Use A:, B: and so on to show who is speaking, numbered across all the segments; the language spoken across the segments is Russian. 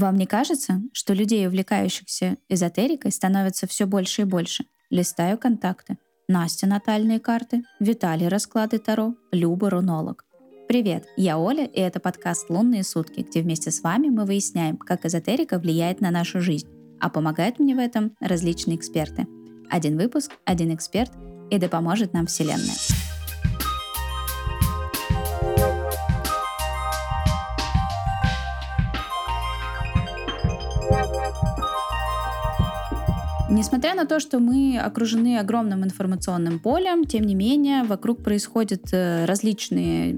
A: Вам не кажется, что людей, увлекающихся эзотерикой, становится все больше и больше? Листаю контакты. Настя натальные карты, Виталий расклады Таро, Люба рунолог. Привет, я Оля, и это подкаст «Лунные сутки», где вместе с вами мы выясняем, как эзотерика влияет на нашу жизнь, а помогают мне в этом различные эксперты. Один выпуск, один эксперт, и да поможет нам Вселенная. Несмотря на то, что мы окружены огромным информационным полем, тем не менее вокруг происходят э, различные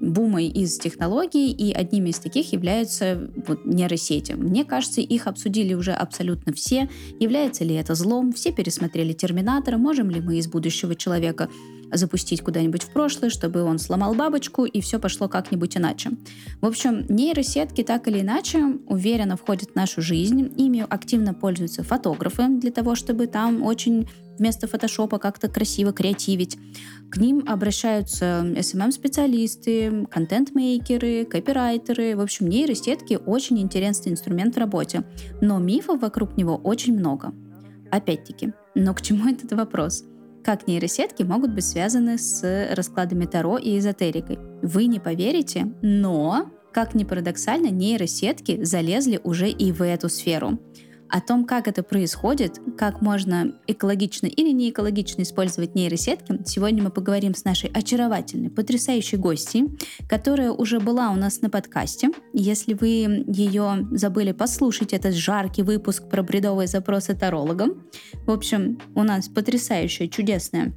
A: бумы из технологий, и одними из таких являются вот, нейросети. Мне кажется, их обсудили уже абсолютно все. Является ли это злом? Все пересмотрели «Терминатора». Можем ли мы из будущего человека запустить куда-нибудь в прошлое, чтобы он сломал бабочку, и все пошло как-нибудь иначе. В общем, нейросетки так или иначе уверенно входят в нашу жизнь. Ими активно пользуются фотографы для того, чтобы там очень вместо фотошопа как-то красиво креативить. К ним обращаются SMM-специалисты, контент-мейкеры, копирайтеры. В общем, нейросетки очень интересный инструмент в работе. Но мифов вокруг него очень много. Опять-таки, но к чему этот вопрос? Как нейросетки могут быть связаны с раскладами Таро и эзотерикой. Вы не поверите, но, как ни парадоксально, нейросетки залезли уже и в эту сферу. О том, как это происходит, как можно экологично или не экологично использовать нейросетки, сегодня мы поговорим с нашей очаровательной, потрясающей гостьей, которая уже была у нас на подкасте. Если вы ее забыли послушать, этот жаркий выпуск про бредовые запросы тарологам. В общем, у нас потрясающая, чудесная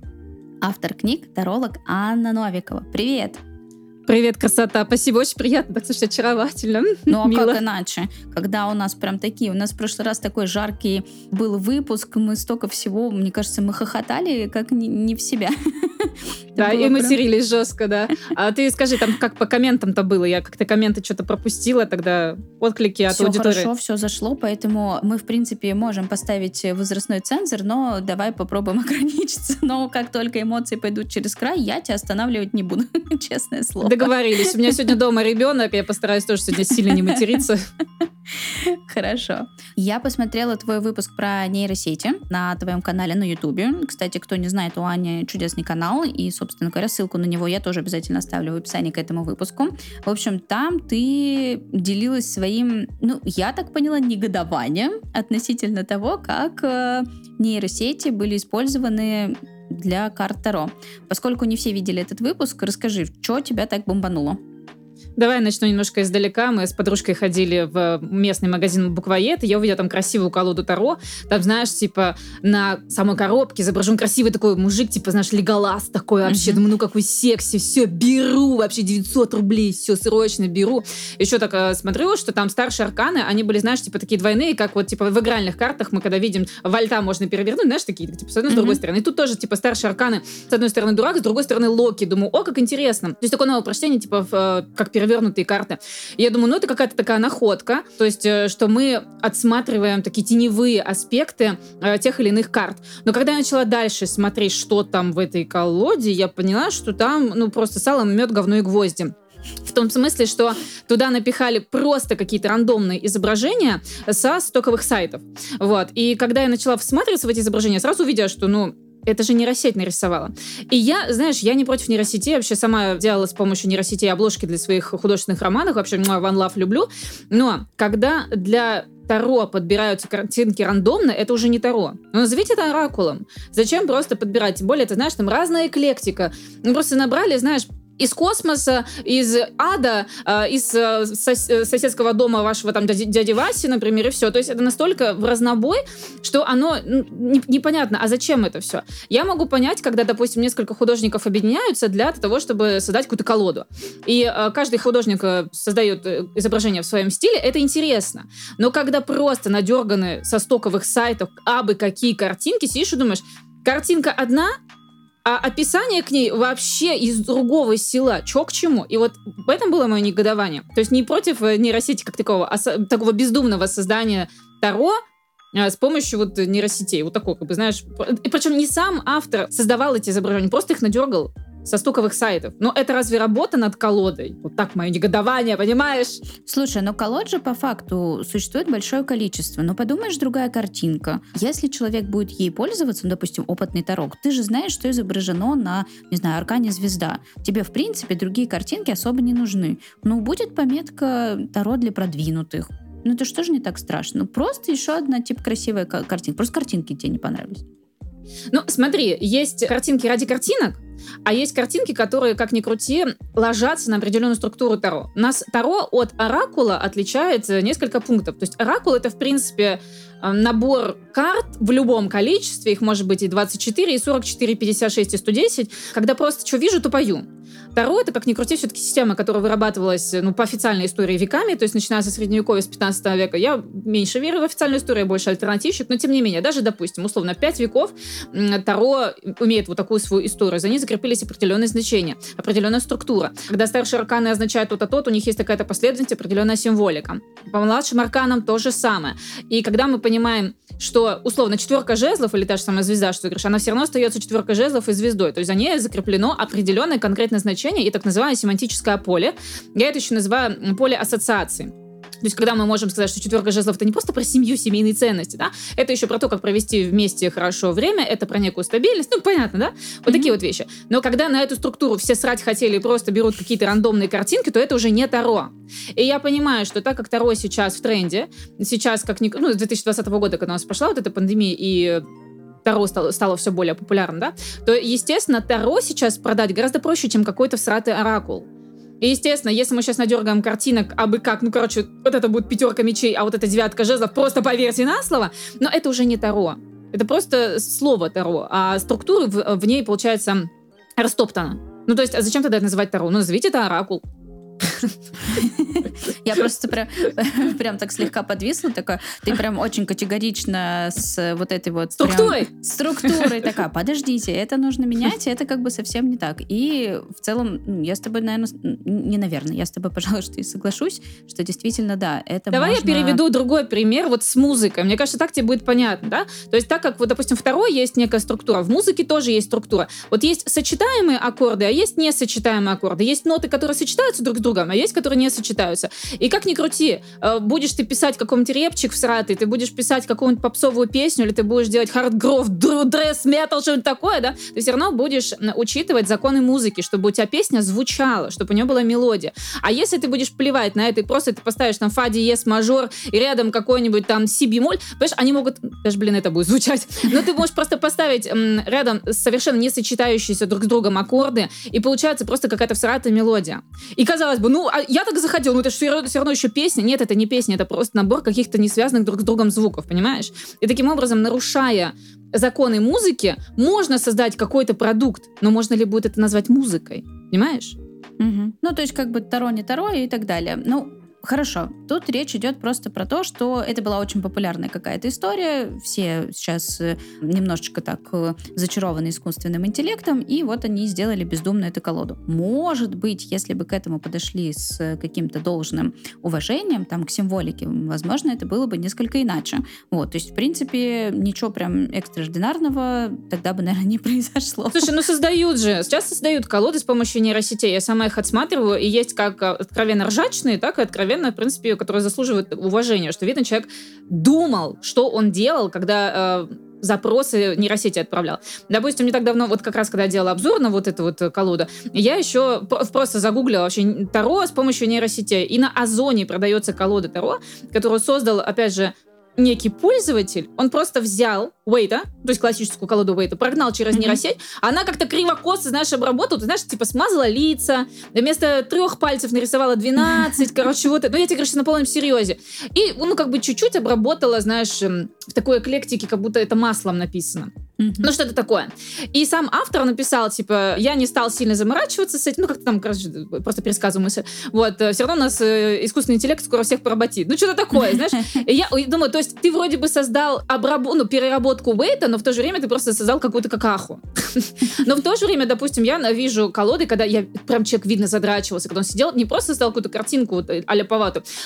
A: автор книг, таролог Анна Новикова. Привет!
B: Привет, красота. Спасибо, очень приятно. Так, слушай, очаровательно.
A: Ну, а Мило. как иначе? Когда у нас прям такие... У нас в прошлый раз такой жаркий был выпуск, мы столько всего, мне кажется, мы хохотали как не, не в себя.
B: Да, и матерились жестко, да. А ты скажи, там как по комментам-то было? Я как-то комменты что-то пропустила тогда, отклики от
A: все
B: аудитории.
A: Все хорошо, все зашло, поэтому мы, в принципе, можем поставить возрастной цензор, но давай попробуем ограничиться. Но как только эмоции пойдут через край, я тебя останавливать не буду, честное слово.
B: Договорились. У меня сегодня дома ребенок, я постараюсь тоже сегодня сильно не материться.
A: Хорошо. Я посмотрела твой выпуск про нейросети на твоем канале на Ютубе. Кстати, кто не знает, у Ани чудесный канал, и, собственно говоря, ссылку на него я тоже обязательно оставлю в описании к этому выпуску. В общем, там ты делилась своим, ну, я так поняла, негодованием относительно того, как э, нейросети были использованы для карт Таро. Поскольку не все видели этот выпуск, расскажи, что тебя так бомбануло?
B: Давай начну немножко издалека. Мы с подружкой ходили в местный магазин Буквоед, и я увидела там красивую колоду Таро. Там, знаешь, типа на самой коробке изображен красивый такой мужик, типа, знаешь, леголаз такой вообще. Mm-hmm. Думаю, ну какой секси, все, беру вообще 900 рублей, все, срочно беру. Еще так э, смотрю, что там старшие арканы, они были, знаешь, типа такие двойные, как вот типа в игральных картах мы когда видим, вальта можно перевернуть, знаешь, такие, типа, с одной, mm-hmm. с другой стороны. И тут тоже, типа, старшие арканы, с одной стороны дурак, с другой стороны Локи. Думаю, о, как интересно. То есть такое новое прочтение, типа, в, э, как перевернутые карты. я думаю, ну это какая-то такая находка, то есть э, что мы отсматриваем такие теневые аспекты э, тех или иных карт. Но когда я начала дальше смотреть, что там в этой колоде, я поняла, что там ну просто сало, мед, говно и гвозди. В том смысле, что туда напихали просто какие-то рандомные изображения со стоковых сайтов. Вот. И когда я начала всматриваться в эти изображения, сразу увидела, что, ну, это же нейросеть нарисовала. И я, знаешь, я не против нейросети, вообще сама делала с помощью нейросети обложки для своих художественных романов, вообще One Love люблю. Но когда для Таро подбираются картинки рандомно, это уже не Таро. Ну, назовите это оракулом. Зачем просто подбирать? Тем более, ты знаешь, там разная эклектика. Мы просто набрали, знаешь, из космоса, из ада, э, из э, соседского дома вашего там дяди, Васи, например, и все. То есть это настолько в разнобой, что оно не, непонятно, а зачем это все? Я могу понять, когда, допустим, несколько художников объединяются для того, чтобы создать какую-то колоду. И э, каждый художник э, создает э, изображение в своем стиле, это интересно. Но когда просто надерганы со стоковых сайтов абы какие картинки, сидишь и думаешь, картинка одна, а описание к ней вообще из другого села. Чё к чему? И вот в этом было мое негодование. То есть не против э, нейросети как такого, а такого бездумного создания Таро, а, с помощью вот нейросетей. Вот такого, как бы, знаешь. И причем не сам автор создавал эти изображения, просто их надергал со стоковых сайтов. Но это разве работа над колодой? Вот так мое негодование, понимаешь?
A: Слушай, но колод же по факту существует большое количество. Но подумаешь, другая картинка. Если человек будет ей пользоваться, ну, допустим, опытный тарок, ты же знаешь, что изображено на, не знаю, аркане звезда. Тебе, в принципе, другие картинки особо не нужны. Ну, будет пометка Таро для продвинутых. Ну, это что же не так страшно? Ну, просто еще одна, типа, красивая картинка. Просто картинки тебе не понравились.
B: Ну, смотри, есть картинки ради картинок, а есть картинки, которые, как ни крути, ложатся на определенную структуру Таро. Нас Таро от Оракула отличает несколько пунктов. То есть Оракул — это, в принципе, э, набор карт в любом количестве, их может быть и 24, и 44, и 56, и 110, когда просто что вижу, то пою. Таро — это, как ни крути, все-таки система, которая вырабатывалась ну, по официальной истории веками, то есть начиная со Средневековья, с 15 века. Я меньше верю в официальную историю, я больше альтернативщик, но тем не менее, даже, допустим, условно, 5 веков Таро имеет вот такую свою историю. За ней закрепились определенные значения, определенная структура. Когда старшие арканы означают то-то, тот, у них есть такая-то последовательность, определенная символика. По младшим арканам то же самое. И когда мы понимаем, что, условно, четверка жезлов, или та же самая звезда, что ты говоришь, она все равно остается четверкой жезлов и звездой. То есть за ней закреплено определенное конкретное значение и так называемое семантическое поле. Я это еще называю поле ассоциации. То есть, когда мы можем сказать, что четверка жезлов это не просто про семью, семейные ценности, да, это еще про то, как провести вместе хорошо время, это про некую стабильность, ну, понятно, да? Вот mm-hmm. такие вот вещи. Но когда на эту структуру все срать хотели и просто берут какие-то рандомные картинки, то это уже не Таро. И я понимаю, что так как Таро сейчас в тренде, сейчас как, ни... ну, с 2020 года, когда у нас пошла вот эта пандемия, и Таро стало, стало все более популярным, да, то, естественно, Таро сейчас продать гораздо проще, чем какой-то всратый оракул. И, естественно, если мы сейчас надергаем картинок, а бы как, ну, короче, вот это будет пятерка мечей, а вот это девятка жезлов, просто поверьте на слово, но это уже не Таро. Это просто слово Таро, а структура в, в ней, получается, растоптана. Ну, то есть, а зачем тогда это называть Таро? Ну, назовите это оракул.
A: Я просто прям, прям так слегка подвисла, такая, ты прям очень категорично с вот этой вот...
B: Структурой!
A: Прям, структурой такая, подождите, это нужно менять, это как бы совсем не так. И в целом, ну, я с тобой, наверное, не наверное, я с тобой, пожалуй, что и соглашусь, что действительно, да, это
B: Давай
A: можно...
B: я переведу другой пример вот с музыкой. Мне кажется, так тебе будет понятно, да? То есть так как, вот, допустим, второй есть некая структура, в музыке тоже есть структура. Вот есть сочетаемые аккорды, а есть несочетаемые аккорды. Есть ноты, которые сочетаются друг с другом, а есть, которые не сочетаются. И как ни крути, э, будешь ты писать какой-нибудь репчик в сратый, ты будешь писать какую-нибудь попсовую песню, или ты будешь делать хардгров, дресс, метал, что-нибудь такое, да, ты все равно будешь учитывать законы музыки, чтобы у тебя песня звучала, чтобы у нее была мелодия. А если ты будешь плевать на это и просто ты поставишь там фа диез мажор и рядом какой-нибудь там си бемоль, понимаешь, они могут, даже, блин, это будет звучать, но ты можешь просто поставить рядом совершенно не сочетающиеся друг с другом аккорды, и получается просто какая-то всратая мелодия. И казалось бы, ну, а я так захотел, ну это же все все равно еще песня. Нет, это не песня, это просто набор каких-то не связанных друг с другом звуков, понимаешь? И таким образом, нарушая законы музыки, можно создать какой-то продукт, но можно ли будет это назвать музыкой? Понимаешь?
A: Угу. Ну, то есть, как бы Таро не Таро и так далее. Ну, Хорошо, тут речь идет просто про то, что это была очень популярная какая-то история, все сейчас э, немножечко так э, зачарованы искусственным интеллектом, и вот они сделали бездумно эту колоду. Может быть, если бы к этому подошли с каким-то должным уважением, там, к символике, возможно, это было бы несколько иначе. Вот, то есть, в принципе, ничего прям экстраординарного тогда бы, наверное, не произошло.
B: Слушай, ну создают же, сейчас создают колоды с помощью нейросетей, я сама их отсматриваю, и есть как откровенно ржачные, так и откровенно откровенно, в принципе, которая заслуживает уважения, что видно, человек думал, что он делал, когда э, запросы нейросети отправлял. Допустим, не так давно, вот как раз когда я делала обзор на вот эту вот колоду, я еще просто загуглила вообще Таро с помощью нейросетей. И на Озоне продается колода Таро, которую создал, опять же, некий пользователь, он просто взял Уэйта, то есть классическую колоду Уэйта, прогнал через mm-hmm. нейросеть, она как-то криво-косо, знаешь, обработала, ты знаешь, типа смазала лица, вместо трех пальцев нарисовала 12, короче, вот это. Ну, я тебе говорю, на полном серьезе. И, ну, как бы чуть-чуть обработала, знаешь, эм, в такой эклектике, как будто это маслом написано. Mm-hmm. Ну, что-то такое. И сам автор написал, типа, я не стал сильно заморачиваться с этим, ну, как-то там, короче, просто пересказываю мысль. Вот, э, все равно у нас э, искусственный интеллект скоро всех поработит. Ну, что-то такое, знаешь. И я думаю, то есть ты вроде бы создал обраб... ну, переработку вейта, но в то же время ты просто создал какую-то какаху. Но в то же время, допустим, я вижу колоды, когда я прям человек видно задрачивался, когда он сидел, не просто создал какую-то картинку вот, а-ля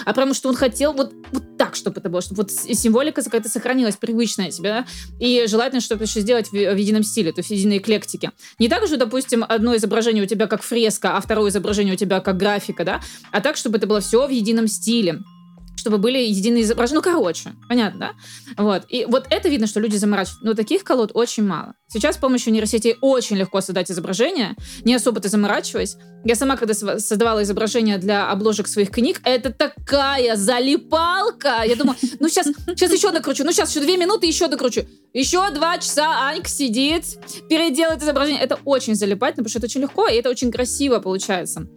B: а прям что он хотел вот вот так, чтобы это было, чтобы вот символика какая-то сохранилась, привычная тебе, да? И желательно, чтобы еще сделать в, в едином стиле, то есть единой эклектике. Не так же, допустим, одно изображение у тебя как фреска, а второе изображение у тебя как графика, да? А так, чтобы это было все в едином стиле чтобы были единые изображения. Ну, короче, понятно, да? Вот. И вот это видно, что люди заморачивают. Но таких колод очень мало. Сейчас с помощью нейросетей очень легко создать изображение, не особо ты заморачиваясь. Я сама, когда создавала изображения для обложек своих книг, это такая залипалка. Я думаю, ну сейчас, сейчас еще накручу, ну сейчас еще две минуты, еще докручу. Еще два часа Анька сидит, переделает изображение. Это очень залипательно, потому что это очень легко, и это очень красиво получается.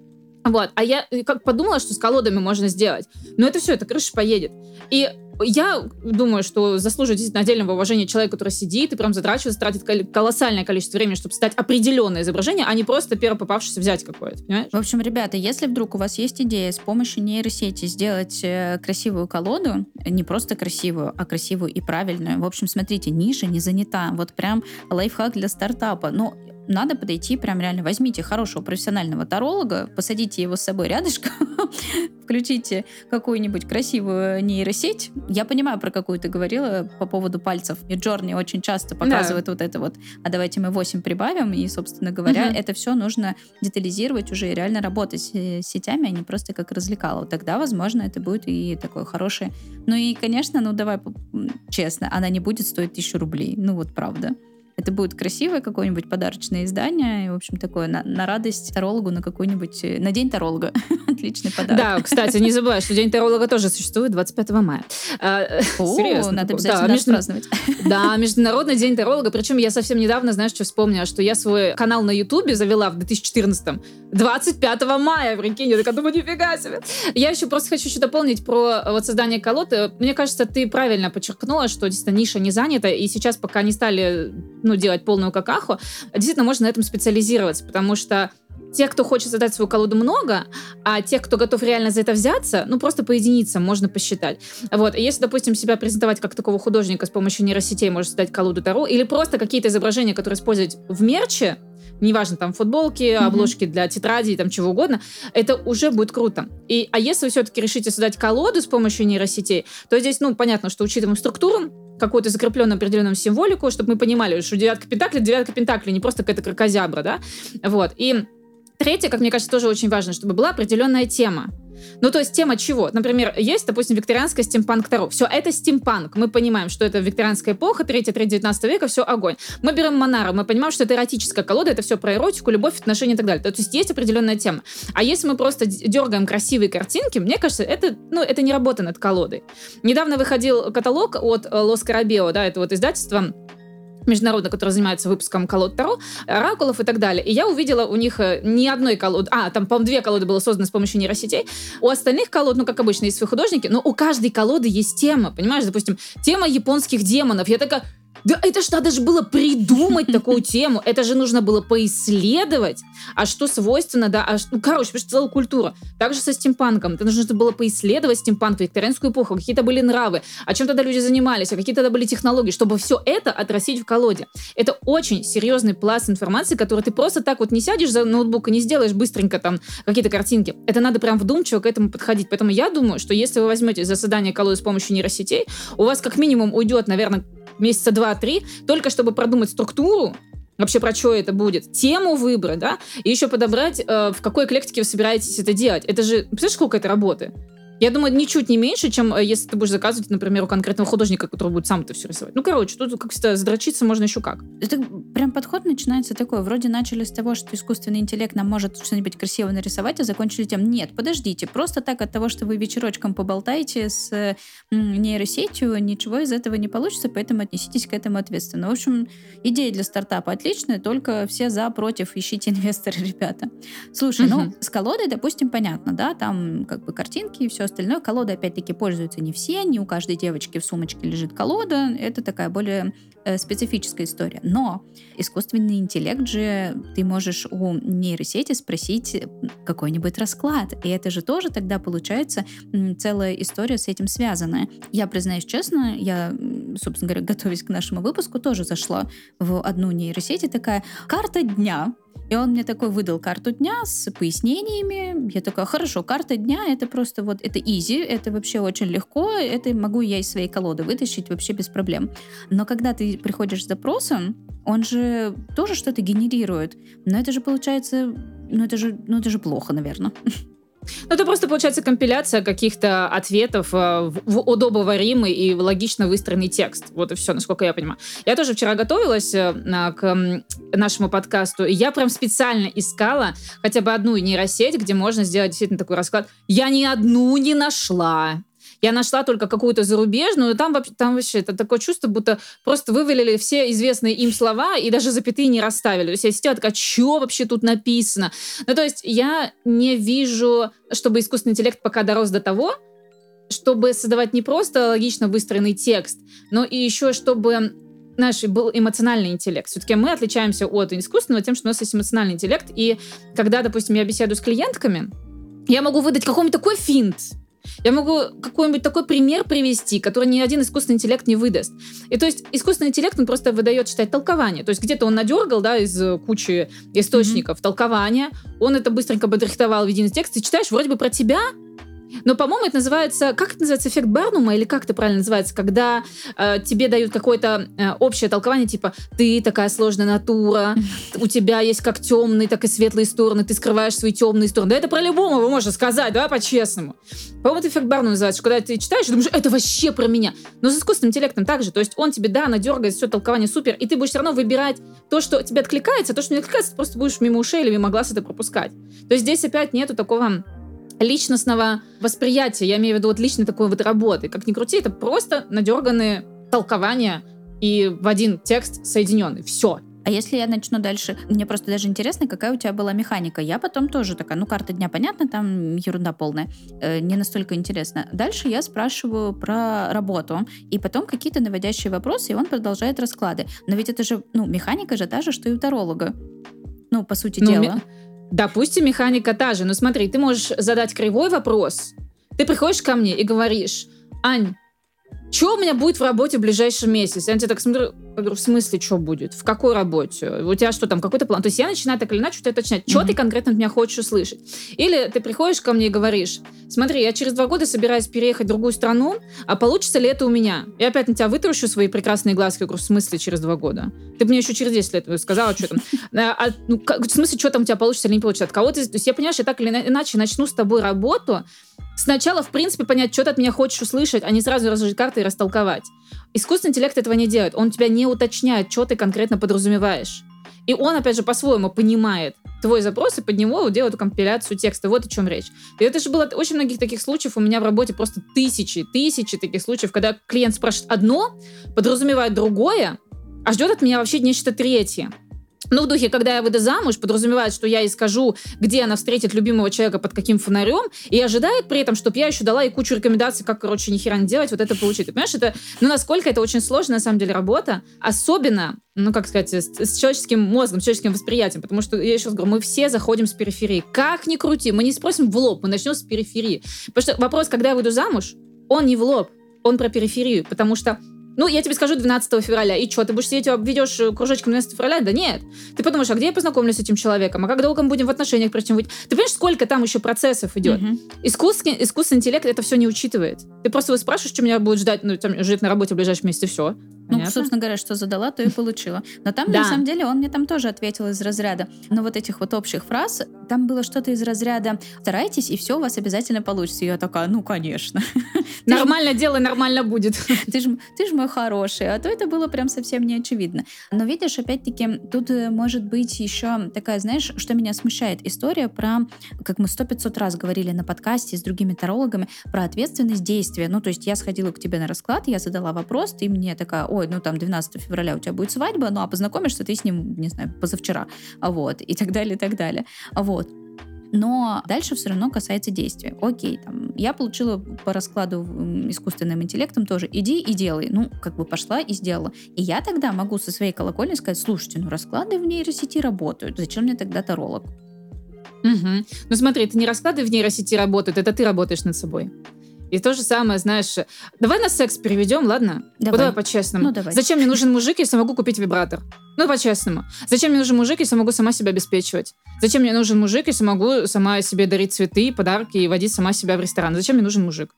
B: Вот. А я э, как подумала, что с колодами можно сделать. Но это все, это крыша поедет. И я думаю, что заслуживает действительно отдельного уважения человек, который сидит и прям затрачивается, тратит колоссальное количество времени, чтобы создать определенное изображение, а не просто первое попавшееся взять какое-то, понимаешь?
A: В общем, ребята, если вдруг у вас есть идея с помощью нейросети сделать э, красивую колоду, не просто красивую, а красивую и правильную, в общем, смотрите, ниша не занята. Вот прям лайфхак для стартапа. Ну, надо подойти прям реально, возьмите хорошего профессионального таролога, посадите его с собой рядышком, включите какую-нибудь красивую нейросеть. Я понимаю, про какую ты говорила по поводу пальцев. И Джорни очень часто показывает да. вот это вот, а давайте мы 8 прибавим, и, собственно говоря, угу. это все нужно детализировать уже и реально работать с сетями, а не просто как развлекало. Тогда, возможно, это будет и такое хорошее. Ну и, конечно, ну давай честно, она не будет стоить тысячу рублей. Ну вот правда. Это будет красивое какое-нибудь подарочное издание, и, в общем, такое на, на радость тарологу на какой-нибудь... Э, на День таролога. Отличный подарок.
B: Да, кстати, не забывай, что День таролога тоже существует 25 мая.
A: А, Серьезно. Надо обязательно да, праздновать.
B: Да, Международный день таролога. Причем я совсем недавно, знаешь, что вспомнила, что я свой канал на Ютубе завела в 2014 25 мая, прикинь, я такая думаю, нифига себе. Я еще просто хочу еще дополнить про вот создание колод. Мне кажется, ты правильно подчеркнула, что действительно ниша не занята, и сейчас пока не стали ну, делать полную какаху, действительно можно на этом специализироваться, потому что тех, кто хочет задать свою колоду, много, а тех, кто готов реально за это взяться, ну, просто по единицам можно посчитать. Вот. И если, допустим, себя презентовать как такого художника с помощью нейросетей, можно создать колоду Таро, или просто какие-то изображения, которые использовать в мерче, неважно, там, футболки, mm-hmm. обложки для тетрадей, там, чего угодно, это уже будет круто. И, а если вы все-таки решите создать колоду с помощью нейросетей, то здесь, ну, понятно, что учитываем структуру, какую-то закрепленную определенную символику, чтобы мы понимали, что девятка пентаклей, девятка пентаклей, не просто какая-то кракозябра, да, вот, и Третье, как мне кажется, тоже очень важно, чтобы была определенная тема. Ну, то есть тема чего? Например, есть, допустим, викторианская стимпанк Таро. Все, это стимпанк. Мы понимаем, что это викторианская эпоха, 3-3-19 века, все огонь. Мы берем Монару, мы понимаем, что это эротическая колода, это все про эротику, любовь, отношения и так далее. То есть есть определенная тема. А если мы просто дергаем красивые картинки, мне кажется, это, ну, это не работа над колодой. Недавно выходил каталог от Лос Карабео, да, это вот издательство, международно, который занимается выпуском колод Таро, оракулов и так далее. И я увидела у них э, ни одной колоды, а, там, по-моему, две колоды было создано с помощью нейросетей. У остальных колод, ну, как обычно, есть свои художники, но у каждой колоды есть тема, понимаешь? Допустим, тема японских демонов. Я такая, да это ж надо же было придумать такую тему. Это же нужно было поисследовать. А что свойственно, да? А, ну, короче, потому что целая культура. Также со стимпанком. Это нужно было поисследовать стимпанк, викторианскую эпоху, какие-то были нравы, о чем тогда люди занимались, а какие тогда были технологии, чтобы все это отрастить в колоде. Это очень серьезный пласт информации, который ты просто так вот не сядешь за ноутбук и не сделаешь быстренько там какие-то картинки. Это надо прям вдумчиво к этому подходить. Поэтому я думаю, что если вы возьмете за создание колоды с помощью нейросетей, у вас как минимум уйдет, наверное, месяца два-три, только чтобы продумать структуру, вообще про что это будет, тему выбрать, да, и еще подобрать, э, в какой эклектике вы собираетесь это делать. Это же, представляешь, сколько это работы? Я думаю, ничуть не меньше, чем э, если ты будешь заказывать, например, у конкретного художника, который будет сам это все рисовать. Ну, короче, тут, как всегда, задрочиться можно еще как.
A: Это прям подход начинается такой. Вроде начали с того, что искусственный интеллект нам может что-нибудь красиво нарисовать, а закончили тем, нет, подождите, просто так от того, что вы вечерочком поболтаете с нейросетью, ничего из этого не получится, поэтому отнеситесь к этому ответственно. В общем, идея для стартапа отличная, только все за, против, ищите инвесторы, ребята. Слушай, угу. ну, с колодой, допустим, понятно, да, там как бы картинки и все остальное. Колода, опять-таки, пользуются не все, не у каждой девочки в сумочке лежит колода. Это такая более специфическая история. Но искусственный интеллект же, ты можешь у нейросети спросить какой-нибудь расклад. И это же тоже тогда получается целая история с этим связанная. Я признаюсь честно, я, собственно говоря, готовясь к нашему выпуску, тоже зашла в одну нейросеть и такая «Карта дня», И он мне такой выдал карту дня с пояснениями. Я такая, хорошо, карта дня это просто вот, это easy, это вообще очень легко, это могу я из своей колоды вытащить вообще без проблем. Но когда ты приходишь с запросом, он же тоже что-то генерирует. Но это же получается, ну это же, ну это же плохо, наверное.
B: Ну, это просто, получается, компиляция каких-то ответов э, в удобоваримый и логично выстроенный текст. Вот и все, насколько я понимаю. Я тоже вчера готовилась э, к нашему подкасту, и я прям специально искала хотя бы одну нейросеть, где можно сделать действительно такой расклад. Я ни одну не нашла. Я нашла только какую-то зарубежную, там, там вообще это такое чувство, будто просто вывалили все известные им слова и даже запятые не расставили. То есть я сидела такая, что вообще тут написано? Ну, то есть я не вижу, чтобы искусственный интеллект пока дорос до того, чтобы создавать не просто логично выстроенный текст, но и еще чтобы наш был эмоциональный интеллект. Все-таки мы отличаемся от искусственного тем, что у нас есть эмоциональный интеллект. И когда, допустим, я беседую с клиентками, я могу выдать какой-нибудь такой финт, я могу какой-нибудь такой пример привести, который ни один искусственный интеллект не выдаст. И то есть искусственный интеллект, он просто выдает, читать толкование. То есть где-то он надергал, да, из кучи источников mm-hmm. толкования, он это быстренько подрихтовал в единый текст, и читаешь вроде бы про тебя, но, по-моему, это называется, как это называется, эффект Барнума, или как это правильно называется, когда э, тебе дают какое-то э, общее толкование, типа, ты такая сложная натура, у тебя есть как темные, так и светлые стороны, ты скрываешь свои темные стороны. Да это про любому вы можете сказать, давай по-честному. По-моему, это эффект Барнума называется, когда ты читаешь, думаешь, это вообще про меня. Но с искусственным интеллектом также, то есть он тебе, да, надергает все толкование супер, и ты будешь все равно выбирать то, что тебе откликается, то, что не откликается, ты просто будешь мимо ушей или мимо глаз это пропускать. То есть здесь опять нету такого личностного восприятия, я имею в виду вот личной такой вот работы. Как ни крути, это просто надерганные толкования и в один текст соединенный. Все.
A: А если я начну дальше, мне просто даже интересно, какая у тебя была механика. Я потом тоже такая, ну, карта дня, понятно, там ерунда полная, э, не настолько интересно. Дальше я спрашиваю про работу, и потом какие-то наводящие вопросы, и он продолжает расклады. Но ведь это же, ну, механика же та же, что и у таролога. Ну, по сути ну, дела. Ми-
B: Допустим, механика та же, но смотри, ты можешь задать кривой вопрос. Ты приходишь ко мне и говоришь, Ань, что у меня будет в работе в ближайший месяц? Я на тебя так смотрю, говорю, в смысле, что будет? В какой работе? У тебя что там, какой-то план? То есть я начинаю так или иначе что-то уточнять. Что mm-hmm. ты конкретно от меня хочешь услышать? Или ты приходишь ко мне и говоришь, смотри, я через два года собираюсь переехать в другую страну, а получится ли это у меня? Я опять на тебя вытращу свои прекрасные глазки. Я говорю, в смысле через два года? Ты мне еще через 10 лет сказала, что там. А, ну, в смысле, что там у тебя получится или не получится? От кого ты... То есть я, понимаешь, я так или иначе начну с тобой работу, Сначала, в принципе, понять, что ты от меня хочешь услышать, а не сразу разложить карты и растолковать. Искусственный интеллект этого не делает. Он тебя не уточняет, что ты конкретно подразумеваешь. И он, опять же, по-своему понимает твой запрос и под него делает компиляцию текста. Вот о чем речь. И это же было очень многих таких случаев у меня в работе, просто тысячи, тысячи таких случаев, когда клиент спрашивает одно, подразумевает другое, а ждет от меня вообще нечто третье. Ну, в духе, когда я выйду замуж, подразумевает, что я ей скажу, где она встретит любимого человека, под каким фонарем, и ожидает при этом, чтобы я еще дала ей кучу рекомендаций, как, короче, ни хера не делать, вот это получить. Понимаешь, это, ну, насколько это очень сложная, на самом деле, работа, особенно, ну, как сказать, с, с человеческим мозгом, с человеческим восприятием, потому что, я еще раз говорю, мы все заходим с периферии. Как ни крути, мы не спросим в лоб, мы начнем с периферии. Потому что вопрос, когда я выйду замуж, он не в лоб, он про периферию, потому что ну, я тебе скажу 12 февраля. И что, ты будешь сидеть, ведешь э, кружочком 12 февраля? Да нет. Ты подумаешь, а где я познакомлюсь с этим человеком? А как долго мы будем в отношениях, выйти? Ты понимаешь, сколько там еще процессов идет? Угу. Искусственный, искусственный интеллект это все не учитывает. Ты просто спрашиваешь, что меня будет ждать, ну, там, жить на работе в ближайшем месяце, все.
A: Ну, собственно говоря, что задала, то и получила. Но там, да. на самом деле, он мне там тоже ответил из разряда. Но вот этих вот общих фраз, там было что-то из разряда «старайтесь, и все у вас обязательно получится». И я такая, ну, конечно.
B: Нормально делай, нормально будет.
A: Ты же ты ж мой хороший. А то это было прям совсем не очевидно. Но видишь, опять-таки, тут э, может быть еще такая, знаешь, что меня смущает? История про, как мы сто пятьсот раз говорили на подкасте с другими тарологами, про ответственность действия. Ну, то есть я сходила к тебе на расклад, я задала вопрос, ты мне такая, ой, ну там 12 февраля у тебя будет свадьба, ну а познакомишься ты с ним, не знаю, позавчера, вот, и так далее, и так далее, вот. Но дальше все равно касается действия. Окей, там, я получила по раскладу искусственным интеллектом тоже, иди и делай. Ну, как бы пошла и сделала. И я тогда могу со своей колокольни сказать, слушайте, ну расклады в нейросети работают, зачем мне тогда таролог?
B: Угу. Ну смотри, это не расклады в нейросети работают, это ты работаешь над собой. И то же самое, знаешь, давай на секс переведем, ладно?
A: Давай.
B: Давай по-честному.
A: Ну, давай.
B: Зачем мне нужен мужик, если могу купить вибратор? Ну, по-честному. Зачем мне нужен мужик, если могу сама себя обеспечивать? Зачем мне нужен мужик, если могу сама себе дарить цветы, подарки и водить сама себя в ресторан? Зачем мне нужен мужик?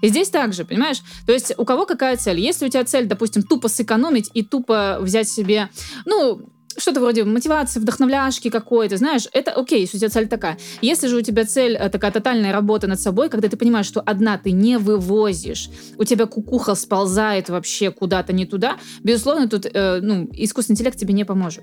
B: И здесь также, понимаешь? То есть у кого какая цель? Если у тебя цель, допустим, тупо сэкономить и тупо взять себе, ну, что-то вроде мотивации, вдохновляшки какой-то, знаешь, это окей, если у тебя цель такая. Если же у тебя цель э, такая тотальная работа над собой, когда ты понимаешь, что одна ты не вывозишь, у тебя кукуха сползает вообще куда-то не туда, безусловно, тут э, ну, искусственный интеллект тебе не поможет.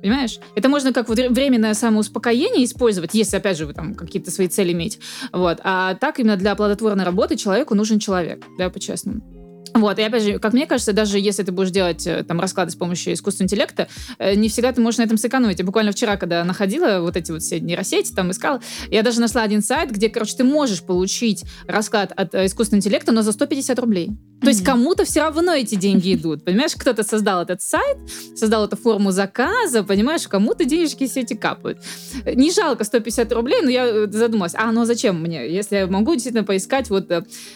B: Понимаешь? Это можно как вот временное самоуспокоение использовать, если, опять же, вы там какие-то свои цели иметь. Вот. А так именно для плодотворной работы человеку нужен человек, да, по-честному. Вот, и опять же, как мне кажется, даже если ты будешь делать э, там расклады с помощью искусственного интеллекта, э, не всегда ты можешь на этом сэкономить. Я буквально вчера, когда находила вот эти вот все нейросети, там искала, я даже нашла один сайт, где, короче, ты можешь получить расклад от э, искусственного интеллекта, но за 150 рублей. То mm-hmm. есть кому-то все равно эти деньги идут. Понимаешь, кто-то создал этот сайт, создал эту форму заказа, понимаешь, кому-то денежки все эти капают. Не жалко 150 рублей, но я задумалась, а ну а зачем мне, если я могу действительно поискать вот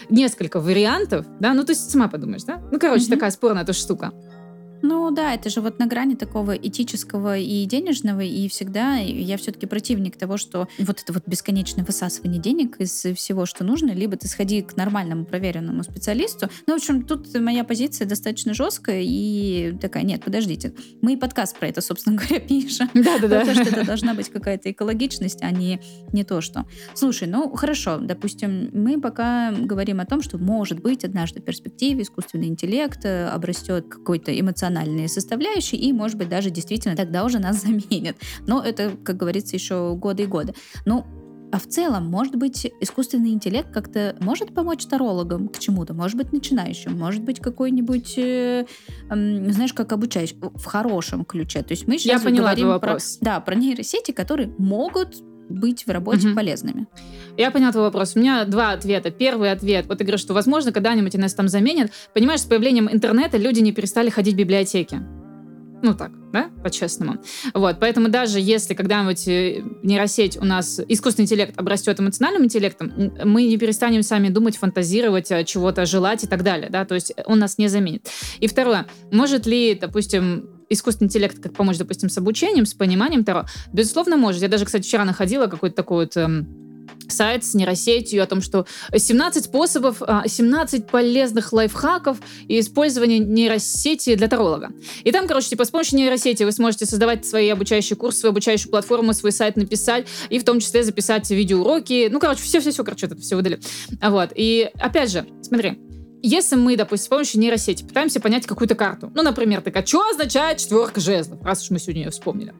B: несколько вариантов, да, ну то есть сама подумаешь, да? Ну, короче, mm-hmm. такая спорная тоже штука.
A: Ну да, это же вот на грани такого этического и денежного, и всегда я все-таки противник того, что вот это вот бесконечное высасывание денег из всего, что нужно, либо ты сходи к нормальному проверенному специалисту. Ну, в общем, тут моя позиция достаточно жесткая и такая, нет, подождите, мы и подкаст про это, собственно говоря, пишем.
B: Да-да-да.
A: Про то, что это должна быть какая-то экологичность, а не, не то, что. Слушай, ну хорошо, допустим, мы пока говорим о том, что может быть однажды в перспективе искусственный интеллект э, обрастет какой-то эмоциональный эмоциональные составляющие, и, может быть, даже действительно тогда уже нас заменят. Но это, как говорится, еще годы и годы. Ну, а в целом, может быть, искусственный интеллект как-то может помочь тарологам к чему-то, может быть, начинающим, может быть, какой-нибудь, э, э, знаешь, как обучающий, в хорошем ключе. То есть мы сейчас
B: Я поняла
A: говорим
B: про,
A: да, про нейросети, которые могут быть в работе угу. полезными.
B: Я поняла твой вопрос. У меня два ответа. Первый ответ. Вот ты говоришь, что, возможно, когда-нибудь нас там заменят. Понимаешь, с появлением интернета люди не перестали ходить в библиотеки. Ну так, да, по-честному. Вот, поэтому даже если когда-нибудь э, нейросеть у нас, искусственный интеллект обрастет эмоциональным интеллектом, мы не перестанем сами думать, фантазировать, э, чего-то желать и так далее, да, то есть он нас не заменит. И второе, может ли, допустим, искусственный интеллект как помочь, допустим, с обучением, с пониманием Таро? Безусловно, может. Я даже, кстати, вчера находила какой-то такой вот эм, сайт с нейросетью о том, что 17 способов, 17 а, полезных лайфхаков и использования нейросети для таролога. И там, короче, типа с помощью нейросети вы сможете создавать свои обучающие курсы, свою обучающую платформу, свой сайт написать и в том числе записать видеоуроки. Ну, короче, все-все-все, короче, это все выдали. Вот. И опять же, смотри, если мы, допустим, с помощью нейросети пытаемся понять какую-то карту, ну, например, такая, что означает четверка жезлов, раз уж мы сегодня ее вспомнили,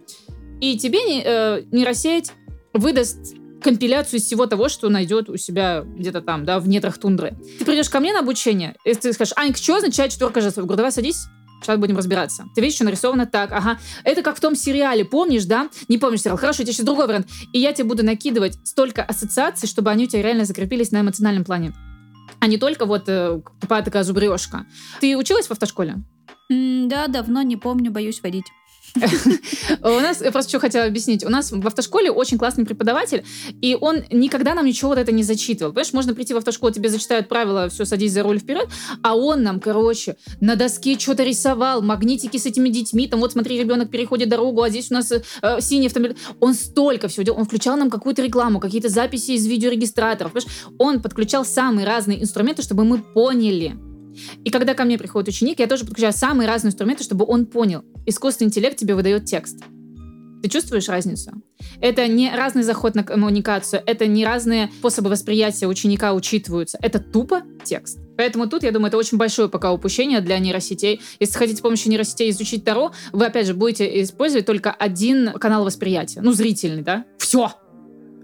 B: и тебе э, нейросеть выдаст компиляцию из всего того, что найдет у себя где-то там, да, в недрах тундры. Ты придешь ко мне на обучение, и ты скажешь, Анька, что означает четверка жезлов? Я говорю, давай садись, Сейчас будем разбираться. Ты видишь, что нарисовано так, ага. Это как в том сериале, помнишь, да? Не помнишь сериал? Хорошо, у тебя сейчас другой вариант. И я тебе буду накидывать столько ассоциаций, чтобы они у тебя реально закрепились на эмоциональном плане а не только вот э, тупая такая зубрежка. Ты училась в автошколе?
A: да, давно не помню, боюсь водить.
B: У нас, я просто что хотела объяснить, у нас в автошколе очень классный преподаватель, и он никогда нам ничего вот это не зачитывал. Понимаешь, можно прийти в автошколу, тебе зачитают правила, все, садись за руль вперед, а он нам, короче, на доске что-то рисовал, магнитики с этими детьми, там вот смотри, ребенок переходит дорогу, а здесь у нас э, синий автомобиль. Он столько всего делал, он включал нам какую-то рекламу, какие-то записи из видеорегистраторов, понимаешь? Он подключал самые разные инструменты, чтобы мы поняли, и когда ко мне приходит ученик, я тоже подключаю самые разные инструменты, чтобы он понял. Искусственный интеллект тебе выдает текст. Ты чувствуешь разницу? Это не разный заход на коммуникацию, это не разные способы восприятия ученика учитываются. Это тупо текст. Поэтому тут, я думаю, это очень большое пока упущение для нейросетей. Если хотите с помощью нейросетей изучить Таро, вы, опять же, будете использовать только один канал восприятия. Ну, зрительный, да? Все!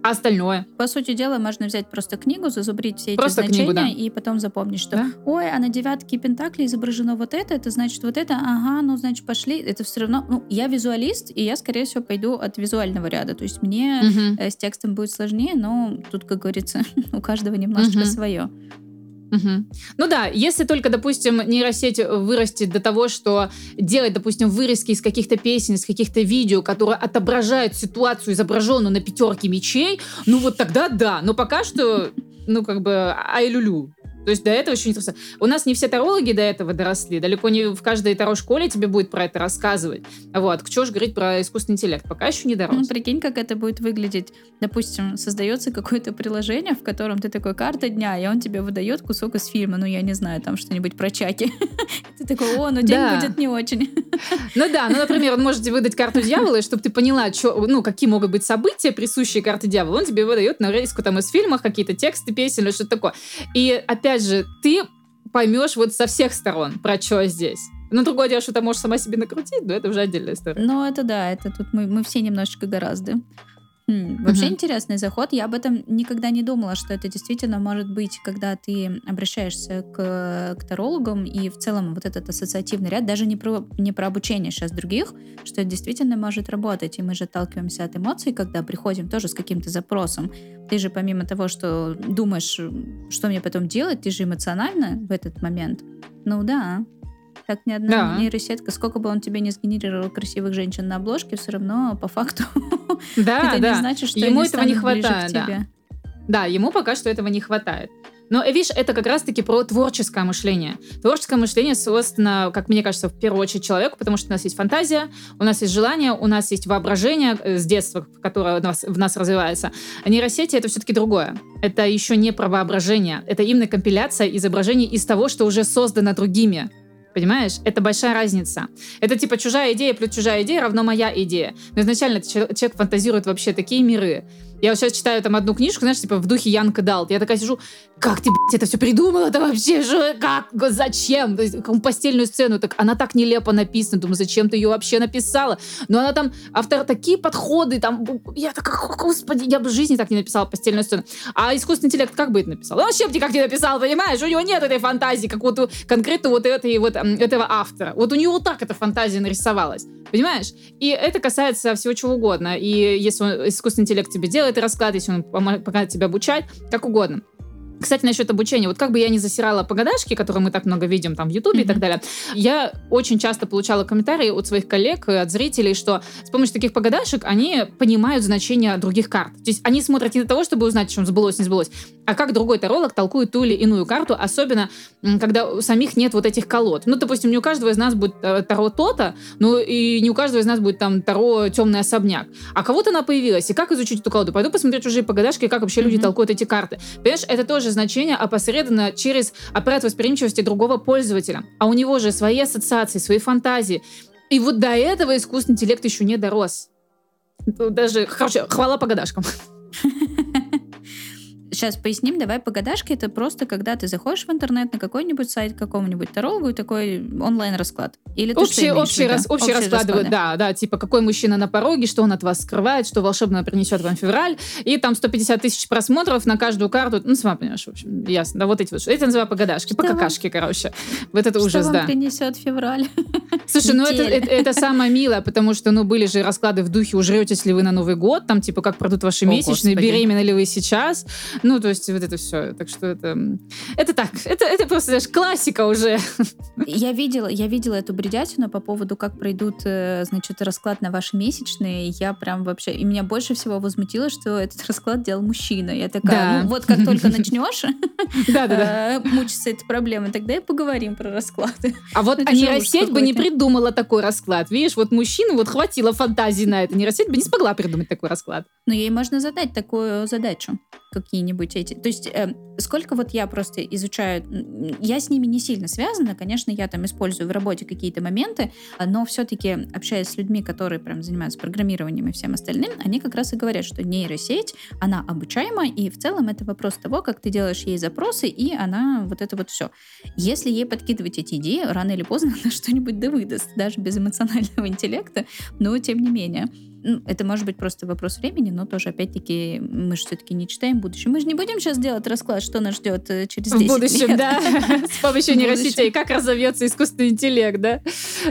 B: А остальное?
A: По сути дела, можно взять просто книгу, зазубрить все эти
B: просто
A: значения
B: книгу, да.
A: и потом запомнить, что
B: да?
A: ой, а на девятке Пентакли изображено вот это, это значит вот это, ага, ну значит пошли. Это все равно, ну я визуалист, и я, скорее всего, пойду от визуального ряда. То есть мне угу. с текстом будет сложнее, но тут, как говорится, у каждого немножечко угу. свое.
B: Угу. Ну да, если только, допустим, нейросеть вырастет до того, что делать, допустим, вырезки из каких-то песен, из каких-то видео, которые отображают ситуацию, изображенную на пятерке мечей, ну вот тогда да. Но пока что ну, как бы, ай-люлю. То есть до этого еще не интересно. У нас не все тарологи до этого доросли. Далеко не в каждой таро-школе тебе будет про это рассказывать. Вот. Что ж говорить про искусственный интеллект? Пока еще не дорос.
A: Ну, прикинь, как это будет выглядеть. Допустим, создается какое-то приложение, в котором ты такой карта дня, и он тебе выдает кусок из фильма. Ну, я не знаю, там что-нибудь про чаки. Ты такой, о, ну день будет не очень.
B: Ну да, ну, например, он может выдать карту дьявола, и чтобы ты поняла, ну, какие могут быть события, присущие карте дьявола, он тебе выдает нарезку там из фильма, какие-то тексты песен или что-то такое. И опять опять же, ты поймешь вот со всех сторон, про что здесь. Ну, другое дело, что ты можешь сама себе накрутить, но это уже отдельная история.
A: Ну, это да, это тут мы, мы все немножечко гораздо. Вообще угу. интересный заход. Я об этом никогда не думала, что это действительно может быть, когда ты обращаешься к, к тарологам и в целом вот этот ассоциативный ряд, даже не про, не про обучение сейчас других, что это действительно может работать. И мы же отталкиваемся от эмоций, когда приходим тоже с каким-то запросом. Ты же помимо того, что думаешь, что мне потом делать, ты же эмоционально в этот момент. Ну да, так ни одна да. нейросетка, сколько бы он тебе не сгенерировал красивых женщин на обложке, все равно по факту
B: да,
A: это
B: да.
A: не значит, что
B: ему
A: этого
B: не хватает. Да. да, ему пока что этого не хватает. Но, видишь, это как раз-таки про творческое мышление. Творческое мышление свойственно, как мне кажется, в первую очередь человеку, потому что у нас есть фантазия, у нас есть желание, у нас есть воображение э, с детства, которое в нас, в нас развивается. А нейросети — это все-таки другое. Это еще не про воображение. Это именно компиляция изображений из того, что уже создано другими. Понимаешь? Это большая разница. Это типа чужая идея плюс чужая идея равно моя идея. Но изначально человек фантазирует вообще такие миры, я вот сейчас читаю там одну книжку, знаешь, типа в духе Янка Далт. Я такая сижу, как ты, блядь, это все придумала? Это вообще что, как, зачем? То есть, постельную сцену, так она так нелепо написана. Думаю, зачем ты ее вообще написала? Но она там, автор такие подходы, там, я такая, господи, я бы в жизни так не написала постельную сцену. А искусственный интеллект как бы это написал? Он вообще бы никак не написал, понимаешь? У него нет этой фантазии, как вот у конкретно вот, этой, вот этого автора. Вот у него вот так эта фантазия нарисовалась. Понимаешь? И это касается всего чего угодно. И если он, искусственный интеллект тебе делает расклад, если он помогает тебя обучать, как угодно. Кстати, насчет обучения. Вот как бы я не засирала погадашки, которые мы так много видим там в Ютубе mm-hmm. и так далее, я очень часто получала комментарии от своих коллег, от зрителей, что с помощью таких погадашек они понимают значение других карт. То есть они смотрят не для того, чтобы узнать, чем сбылось, не сбылось, а как другой таролог толкует ту или иную карту, особенно когда у самих нет вот этих колод. Ну, допустим, не у каждого из нас будет э, таро то-то, но и не у каждого из нас будет там таро темный особняк. А кого-то она появилась, и как изучить эту колоду? Пойду посмотреть чужие погадашки, как вообще mm-hmm. люди толкуют эти карты. Понимаешь, это тоже же значение опосредованно через аппарат восприимчивости другого пользователя. А у него же свои ассоциации, свои фантазии. И вот до этого искусственный интеллект еще не дорос. Даже, короче, хвала погадашкам.
A: Сейчас поясним, давай погадашки. Это просто когда ты заходишь в интернет на какой-нибудь сайт какому-нибудь тарологу и такой онлайн-расклад. Или ты
B: общий,
A: что
B: общий, рас, общий раскладывают, да, да, типа какой мужчина на пороге, что он от вас скрывает, что волшебно принесет вам февраль, и там 150 тысяч просмотров на каждую карту. Ну, сама понимаешь, в общем, ясно. Да, вот эти вот. Это называю погадашки, по какашке, короче. Вот это ужас,
A: что
B: да.
A: принесет февраль?
B: Слушай, ну это, это, это самое милое, потому что, ну, были же расклады в духе, ужретесь ли вы на Новый год, там, типа, как пройдут ваши О, месячные, Господи. беременны ли вы сейчас. Ну, то есть вот это все. Так что это... Это так, это, это просто даже классика уже.
A: Я видела, я видела эту бредятину по поводу, как пройдут, э, значит, расклад на ваши месячные. Я прям вообще... И меня больше всего возмутило, что этот расклад делал мужчина. Я такая, ну вот как только начнешь э, мучиться этой проблемой, тогда и поговорим про расклады.
B: А вот ну, нейросеть бы не придумала такой расклад. Видишь, вот мужчину вот хватило фантазии на это. Нейросеть бы не смогла придумать такой расклад.
A: Но ей можно задать такую задачу какие-нибудь эти. То есть э, сколько вот я просто изучаю, я с ними не сильно связана, конечно, я там использую в работе какие-то моменты, но все-таки общаясь с людьми, которые прям занимаются программированием и всем остальным, они как раз и говорят, что нейросеть, она обучаема, и в целом это вопрос того, как ты делаешь ей запросы, и она вот это вот все. Если ей подкидывать эти идеи, рано или поздно она что-нибудь да выдаст, даже без эмоционального интеллекта, но тем не менее. Ну, это может быть просто вопрос времени, но тоже, опять-таки, мы же все-таки не читаем будущее. Мы же не будем сейчас делать расклад, что нас ждет э, через 10
B: В будущем,
A: лет.
B: да. С помощью нейросетей. Как разовьется искусственный интеллект, да?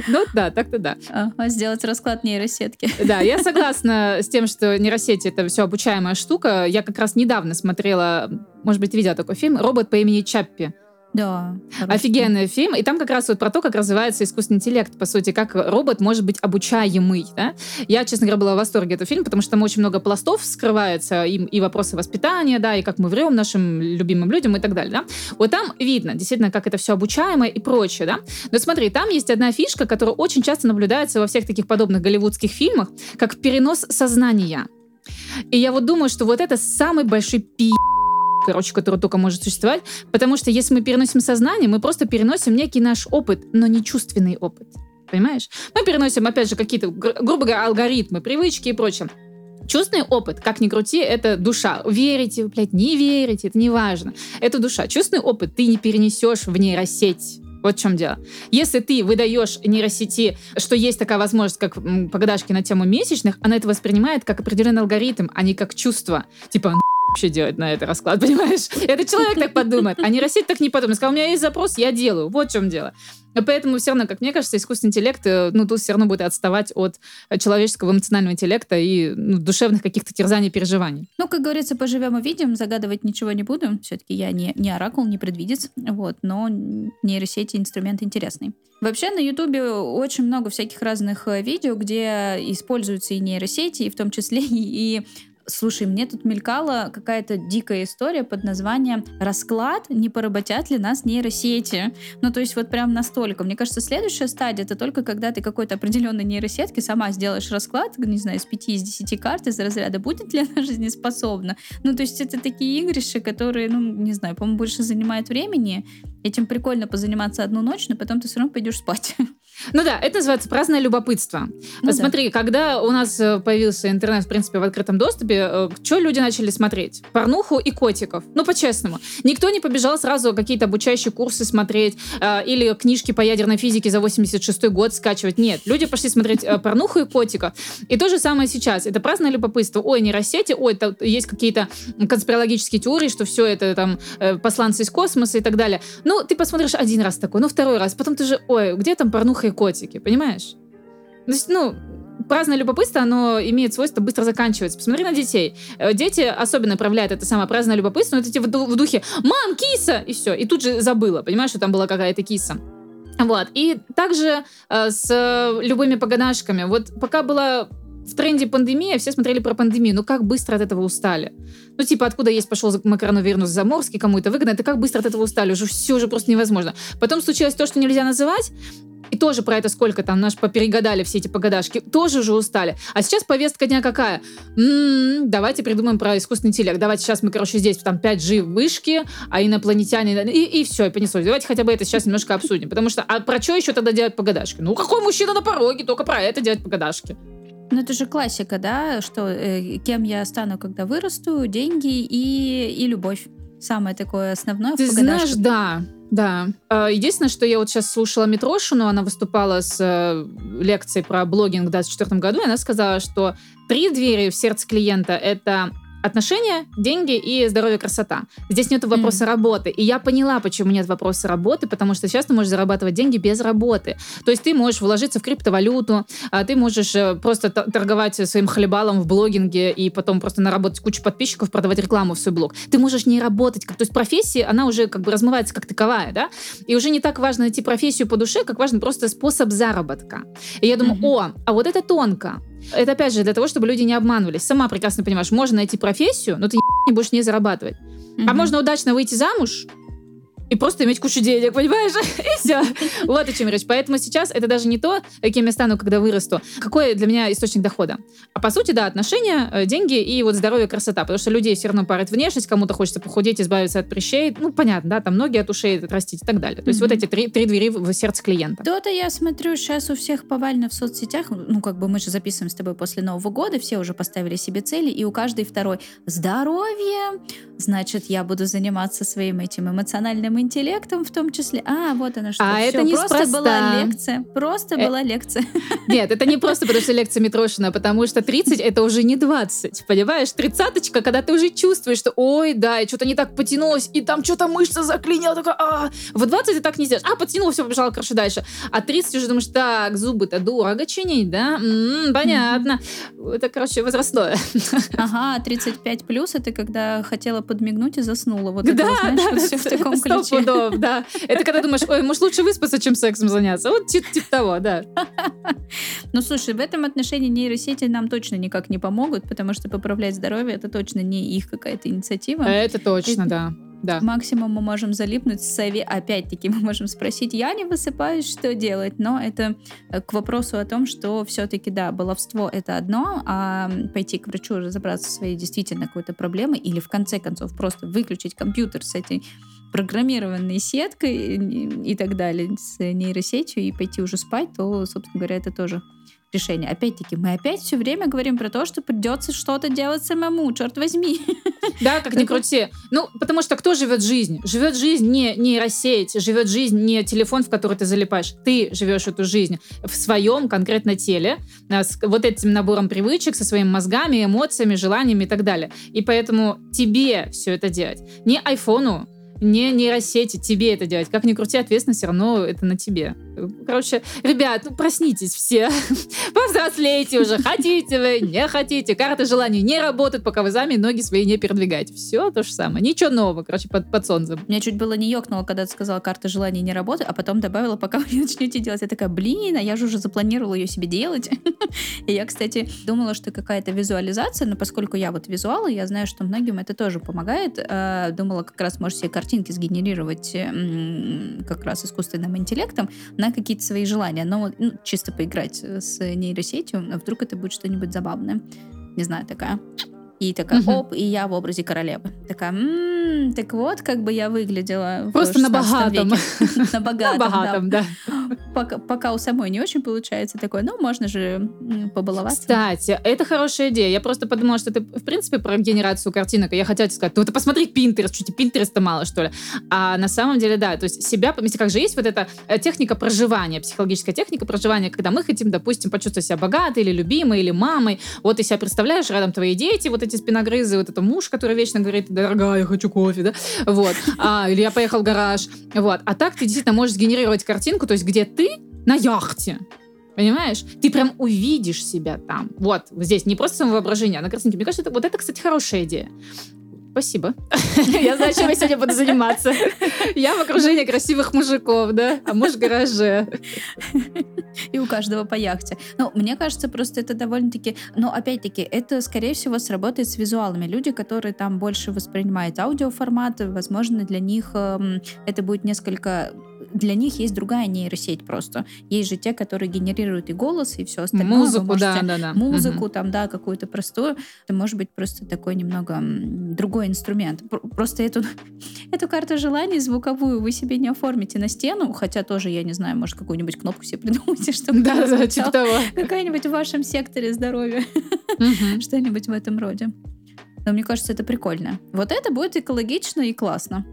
B: Ну да, так-то да.
A: А сделать расклад нейросетки.
B: Да, я согласна с тем, что нейросети — это все обучаемая штука. Я как раз недавно смотрела, может быть, видела такой фильм «Робот по имени Чаппи».
A: Да.
B: Офигенный фильм. И там как раз вот про то, как развивается искусственный интеллект, по сути, как робот может быть обучаемый. Да? Я, честно говоря, была в восторге этого фильма, потому что там очень много пластов скрывается, и, и вопросы воспитания, да, и как мы врем нашим любимым людям и так далее. Да? Вот там видно, действительно, как это все обучаемое и прочее. Да? Но смотри, там есть одна фишка, которая очень часто наблюдается во всех таких подобных голливудских фильмах, как перенос сознания. И я вот думаю, что вот это самый большой пи короче, который только может существовать. Потому что если мы переносим сознание, мы просто переносим некий наш опыт, но не чувственный опыт. Понимаешь? Мы переносим, опять же, какие-то, грубо говоря, алгоритмы, привычки и прочее. Чувственный опыт, как ни крути, это душа. Верите, блядь, не верите, это не важно. Это душа. Чувственный опыт ты не перенесешь в нейросеть. Вот в чем дело. Если ты выдаешь нейросети, что есть такая возможность, как погадашки на тему месячных, она это воспринимает как определенный алгоритм, а не как чувство. Типа, вообще делать на это расклад, понимаешь? Это человек так подумает, а нейросеть так не подумает. Сказал, у меня есть запрос, я делаю. Вот в чем дело. Поэтому все равно, как мне кажется, искусственный интеллект, э, ну, тут все равно будет отставать от человеческого эмоционального интеллекта и ну, душевных каких-то терзаний, переживаний.
A: Ну, как говорится, поживем и видим, загадывать ничего не буду. Все-таки я не, не оракул, не предвидец, вот, но нейросети инструмент интересный. Вообще на Ютубе очень много всяких разных э, видео, где используются и нейросети, и в том числе и Слушай, мне тут мелькала какая-то дикая история под названием «Расклад, не поработят ли нас нейросети?» Ну, то есть вот прям настолько. Мне кажется, следующая стадия — это только когда ты какой-то определенной нейросетки сама сделаешь расклад, не знаю, из 5 из 10 карт из разряда «Будет ли она жизнеспособна?» Ну, то есть это такие игрища, которые, ну, не знаю, по-моему, больше занимают времени. Этим прикольно позаниматься одну ночь, но потом ты все равно пойдешь спать.
B: Ну да, это называется праздное любопытство. Ну, Смотри, да. когда у нас э, появился интернет, в принципе, в открытом доступе, э, что люди начали смотреть? Порнуху и котиков. Ну, по-честному. Никто не побежал сразу какие-то обучающие курсы смотреть э, или книжки по ядерной физике за 86 год скачивать. Нет, люди пошли смотреть э, порнуху и котиков. И то же самое сейчас. Это праздное любопытство. Ой, нейросети, ой, там есть какие-то конспирологические теории, что все это там э, посланцы из космоса и так далее. Ну, ты посмотришь один раз такой, ну, второй раз. Потом ты же, ой, где там порнуха и котики, понимаешь? То есть, ну, праздное любопытство, оно имеет свойство быстро заканчиваться. Посмотри на детей. Э, дети особенно проявляют это самое праздное любопытство, но это типа в духе «Мам, киса!» и все. И тут же забыла, понимаешь, что там была какая-то киса. Вот. И также э, с любыми погонашками. Вот пока была в тренде пандемия, все смотрели про пандемию, но как быстро от этого устали? Ну, типа, откуда есть пошел коронавирус заморский, кому это выгодно, это как быстро от этого устали, уже все уже просто невозможно. Потом случилось то, что нельзя называть, и тоже про это сколько там, наш поперегадали все эти погадашки, тоже уже устали. А сейчас повестка дня какая? М-м, давайте придумаем про искусственный интеллект. Давайте сейчас мы, короче, здесь там 5G вышки, а инопланетяне, и, и все, и понеслось. Давайте хотя бы это сейчас немножко обсудим. Потому что, а про что еще тогда делать погадашки? Ну, какой мужчина на пороге, только про это делать погадашки.
A: Ну, это же классика, да, что э, кем я стану, когда вырасту, деньги и, и любовь. Самое такое основное
B: Ты знаешь, да, да. А, единственное, что я вот сейчас слушала Митрошину, она выступала с э, лекцией про блогинг в 2024 году, и она сказала, что три двери в сердце клиента — это отношения, деньги и здоровье, красота. Здесь нет вопроса mm. работы. И я поняла, почему нет вопроса работы, потому что сейчас ты можешь зарабатывать деньги без работы. То есть ты можешь вложиться в криптовалюту, а ты можешь э, просто торговать своим хлебалом в блогинге и потом просто наработать кучу подписчиков, продавать рекламу в свой блог. Ты можешь не работать. То есть профессия, она уже как бы размывается как таковая, да? И уже не так важно найти профессию по душе, как важен просто способ заработка. И я думаю, mm-hmm. о, а вот это тонко. Это опять же для того, чтобы люди не обманывались. Сама прекрасно понимаешь, можно найти профессию, но ты не будешь не зарабатывать. Mm-hmm. А можно удачно выйти замуж, и просто иметь кучу денег, понимаешь? и все. Вот о чем речь. Поэтому сейчас это даже не то, кем я стану, когда вырасту. Какой для меня источник дохода. А по сути, да, отношения, э, деньги и вот здоровье, красота. Потому что людей все равно парит внешность, кому-то хочется похудеть, избавиться от прыщей. Ну, понятно, да, там ноги от ушей отрастить и так далее. То есть вот эти три, три двери в сердце клиента.
A: То-то я смотрю, сейчас у всех повально в соцсетях, ну, как бы мы же записываем с тобой после Нового года, все уже поставили себе цели, и у каждой второй здоровье, значит, я буду заниматься своим этим эмоциональным интеллектом в том числе. А, вот она что.
B: А Всё, это не
A: просто была лекция. Просто э... была лекция.
B: Нет, это не просто потому что лекция Митрошина, потому что 30 это уже не 20, понимаешь? Тридцаточка, когда ты уже чувствуешь, что ой, да, и что-то не так потянулось, и там что-то мышца заклинила, такая, а, в 20 ты так не сделаешь. А, потянула, все, побежала, короче, дальше. А 30 уже думаешь, так, зубы-то дорого чинить, да? М-м, понятно. Это, короче, возрастное.
A: Ага, 35 плюс, это когда хотела подмигнуть и заснула. Вот да, это, знаешь, да, вот все в таком ключе.
B: Пудов, да. Это когда думаешь, ой, может, лучше выспаться, чем сексом заняться. Вот типа, типа того, да.
A: Ну, слушай, в этом отношении нейросети нам точно никак не помогут, потому что поправлять здоровье это точно не их какая-то инициатива.
B: Это точно, да. Да.
A: Максимум мы можем залипнуть с сове. Опять-таки мы можем спросить, я не высыпаюсь, что делать? Но это э, к вопросу о том, что все-таки, да, баловство это одно, а пойти к врачу разобраться в своей действительно какой-то проблемой или в конце концов просто выключить компьютер с этой программированной сеткой и так далее, с нейросетью и пойти уже спать, то, собственно говоря, это тоже решение. Опять-таки, мы опять все время говорим про то, что придется что-то делать самому, черт возьми.
B: Да, как ни крути. Ну, потому что кто живет жизнь? Живет жизнь не нейросеть, живет жизнь не телефон, в который ты залипаешь. Ты живешь эту жизнь в своем конкретно теле, а, с вот этим набором привычек, со своими мозгами, эмоциями, желаниями и так далее. И поэтому тебе все это делать. Не айфону, не нейросети тебе это делать. Как ни крути, ответственность все равно это на тебе. Короче, ребят, ну проснитесь все. Повзрослейте уже. Хотите вы, не хотите. Карта желаний не работает, пока вы сами ноги свои не передвигаете. Все то же самое. Ничего нового, короче, под, под солнцем.
A: Меня чуть было не ёкнуло, когда ты сказала, карта желаний не работает, а потом добавила, пока вы не начнете делать. Я такая, блин, а я же уже запланировала ее себе делать. И я, кстати, думала, что какая-то визуализация, но поскольку я вот визуал, я знаю, что многим это тоже помогает. А, думала, как раз можешь себе картинки сгенерировать как раз искусственным интеллектом на какие-то свои желания, но ну, чисто поиграть с нейросетью, а вдруг это будет что-нибудь забавное. Не знаю, такая. И такая, угу. оп, и я в образе королевы. Такая, м-м, так вот, как бы я выглядела
B: Просто на богатом.
A: На богатом, На богатом, да. Пока, у самой не очень получается такое, ну, можно же побаловаться.
B: Кстати, это хорошая идея. Я просто подумала, что ты, в принципе, про генерацию картинок. Я хотела сказать, ну, ты посмотри Pinterest, что тебе Pinterest мало, что ли? А на самом деле, да, то есть себя, если как же есть вот эта э, техника проживания, психологическая техника проживания, когда мы хотим, допустим, почувствовать себя богатой или любимой, или мамой. Вот ты себя представляешь, рядом твои дети, вот эти спиногрызы, вот это муж, который вечно говорит, дорогая, я хочу кофе, да, вот, а, или я поехал в гараж, вот. А так ты действительно можешь сгенерировать картинку, то есть где ты на яхте, Понимаешь? Ты прям увидишь себя там. Вот, здесь не просто самовоображение, а на картинке. Мне кажется, это, вот это, кстати, хорошая идея. Спасибо. Я знаю, чем я сегодня буду заниматься. Я в окружении красивых мужиков, да? А муж в гараже.
A: И у каждого по яхте. Ну, мне кажется, просто это довольно-таки... Но, опять-таки, это, скорее всего, сработает с визуалами. Люди, которые там больше воспринимают аудиоформат, возможно, для них э, это будет несколько для них есть другая нейросеть просто. Есть же те, которые генерируют и голос, и все остальное.
B: Музыку, да, да, да.
A: Музыку угу. там, да, какую-то простую. Это может быть просто такой немного другой инструмент. Просто эту, эту карту желаний звуковую вы себе не оформите на стену, хотя тоже, я не знаю, может, какую-нибудь кнопку себе придумайте, чтобы
B: да, да, типа того.
A: какая-нибудь в вашем секторе здоровья. Что-нибудь в этом роде. Но мне кажется, это прикольно. Вот это будет экологично и классно.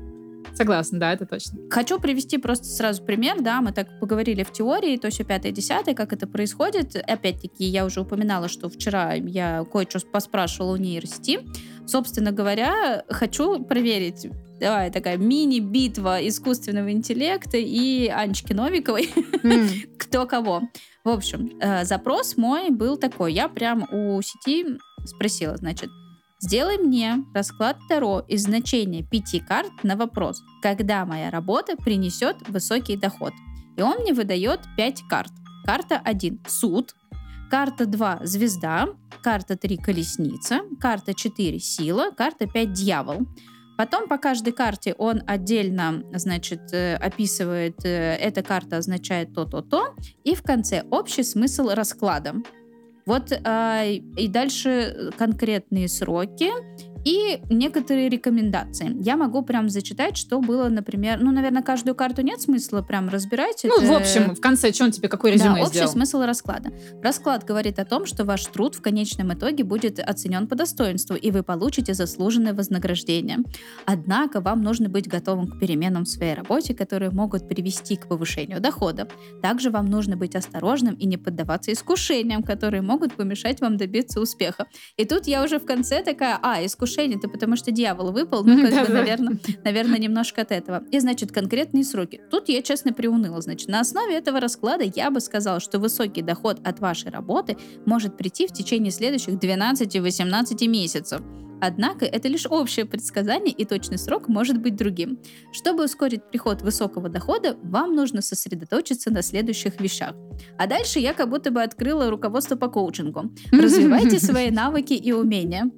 B: Согласна, да, это точно.
A: Хочу привести просто сразу пример, да, мы так поговорили в теории, то все пятое, десятое, как это происходит. Опять-таки, я уже упоминала, что вчера я кое-что поспрашивала у нейросети. Собственно говоря, хочу проверить, давай такая мини-битва искусственного интеллекта и Анечки Новиковой. Mm. Кто кого. В общем, э, запрос мой был такой. Я прям у сети спросила, значит, Сделай мне расклад Таро из значения пяти карт на вопрос, когда моя работа принесет высокий доход. И он мне выдает пять карт. Карта 1 – суд, карта 2 – звезда, карта 3 – колесница, карта 4 – сила, карта 5 – дьявол. Потом по каждой карте он отдельно, значит, э, описывает, э, эта карта означает то-то-то, и в конце общий смысл расклада. Вот а, и дальше конкретные сроки и некоторые рекомендации. Я могу прям зачитать, что было, например, ну, наверное, каждую карту нет смысла прям разбирать.
B: Ну, это... в общем, в конце, что он тебе, какой резюме
A: да, общий смысл расклада. Расклад говорит о том, что ваш труд в конечном итоге будет оценен по достоинству, и вы получите заслуженное вознаграждение. Однако вам нужно быть готовым к переменам в своей работе, которые могут привести к повышению дохода. Также вам нужно быть осторожным и не поддаваться искушениям, которые могут помешать вам добиться успеха. И тут я уже в конце такая, а, искушение искушение-то потому, что дьявол выпал, ну, как бы, наверное, наверное, немножко от этого. И, значит, конкретные сроки. Тут я, честно, приуныла. Значит, на основе этого расклада я бы сказала, что высокий доход от вашей работы может прийти в течение следующих 12-18 месяцев. Однако это лишь общее предсказание, и точный срок может быть другим. Чтобы ускорить приход высокого дохода, вам нужно сосредоточиться на следующих вещах. А дальше я как будто бы открыла руководство по коучингу. Развивайте свои навыки и умения.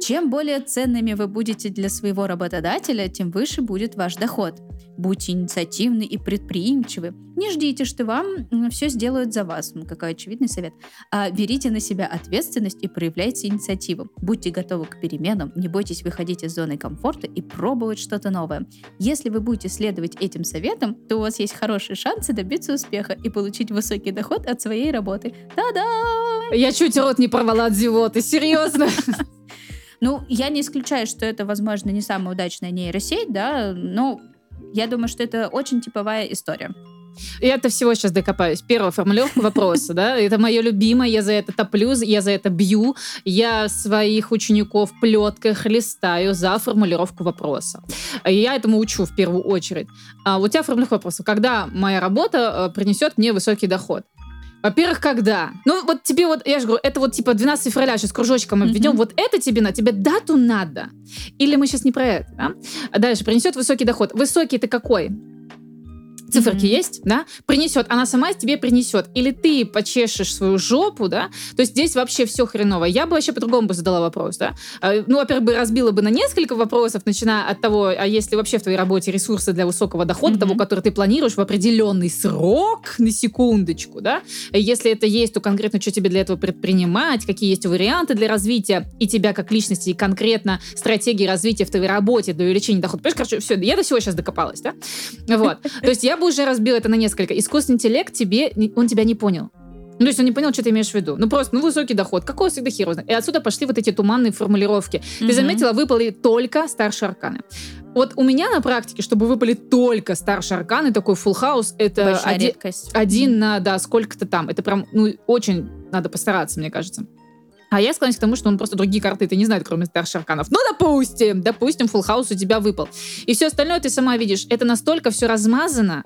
A: Чем более ценными вы будете для своего работодателя, тем выше будет ваш доход. Будьте инициативны и предприимчивы. Не ждите, что вам все сделают за вас. Ну, какой очевидный совет. А берите на себя ответственность и проявляйте инициативу. Будьте готовы к переменам, не бойтесь выходить из зоны комфорта и пробовать что-то новое. Если вы будете следовать этим советам, то у вас есть хорошие шансы добиться успеха и получить высокий доход от своей работы. Та-да!
B: Я чуть рот не порвала от зевоты, серьезно.
A: Ну, я не исключаю, что это, возможно, не самая удачная нейросеть, да, но я думаю, что это очень типовая история.
B: Я это всего сейчас докопаюсь. Первая формулировка вопроса, да, это мое любимое, я за это топлю, я за это бью, я своих учеников в плетках листаю за формулировку вопроса. Я этому учу в первую очередь. А у тебя формулировка вопроса, когда моя работа э, принесет мне высокий доход? Во-первых, когда? Ну, вот тебе вот, я же говорю, это вот типа 12 февраля сейчас кружочком обведем, mm-hmm. вот это тебе на, тебе дату надо. Или мы сейчас не про это, да? А дальше, принесет высокий доход. Высокий ты какой? Циферки mm-hmm. есть, да, принесет, она сама тебе принесет. Или ты почешешь свою жопу, да, то есть здесь вообще все хреново. Я бы вообще по-другому бы задала вопрос, да. А, ну, во-первых, бы разбила бы на несколько вопросов, начиная от того, а если вообще в твоей работе ресурсы для высокого дохода, mm-hmm. того, который ты планируешь в определенный срок, на секундочку, да, если это есть, то конкретно что тебе для этого предпринимать, какие есть варианты для развития и тебя как личности, и конкретно стратегии развития в твоей работе для увеличения дохода. Понимаешь, короче, все, я до всего сейчас докопалась, да? Вот. То есть я бы уже разбил это на несколько. Искусственный интеллект тебе, он тебя не понял. Ну, то есть он не понял, что ты имеешь в виду. Ну, просто, ну, высокий доход. Какой всегда хер И отсюда пошли вот эти туманные формулировки. Mm-hmm. Ты заметила, выпали только старшие арканы. Вот у меня на практике, чтобы выпали только старшие арканы, такой full house, это один, один mm-hmm. на, да, сколько-то там. Это прям, ну, очень надо постараться, мне кажется. А я склоняюсь к тому, что он просто другие карты ты не знает, кроме старших арканов. Ну, допустим, допустим, full house у тебя выпал. И все остальное ты сама видишь. Это настолько все размазано.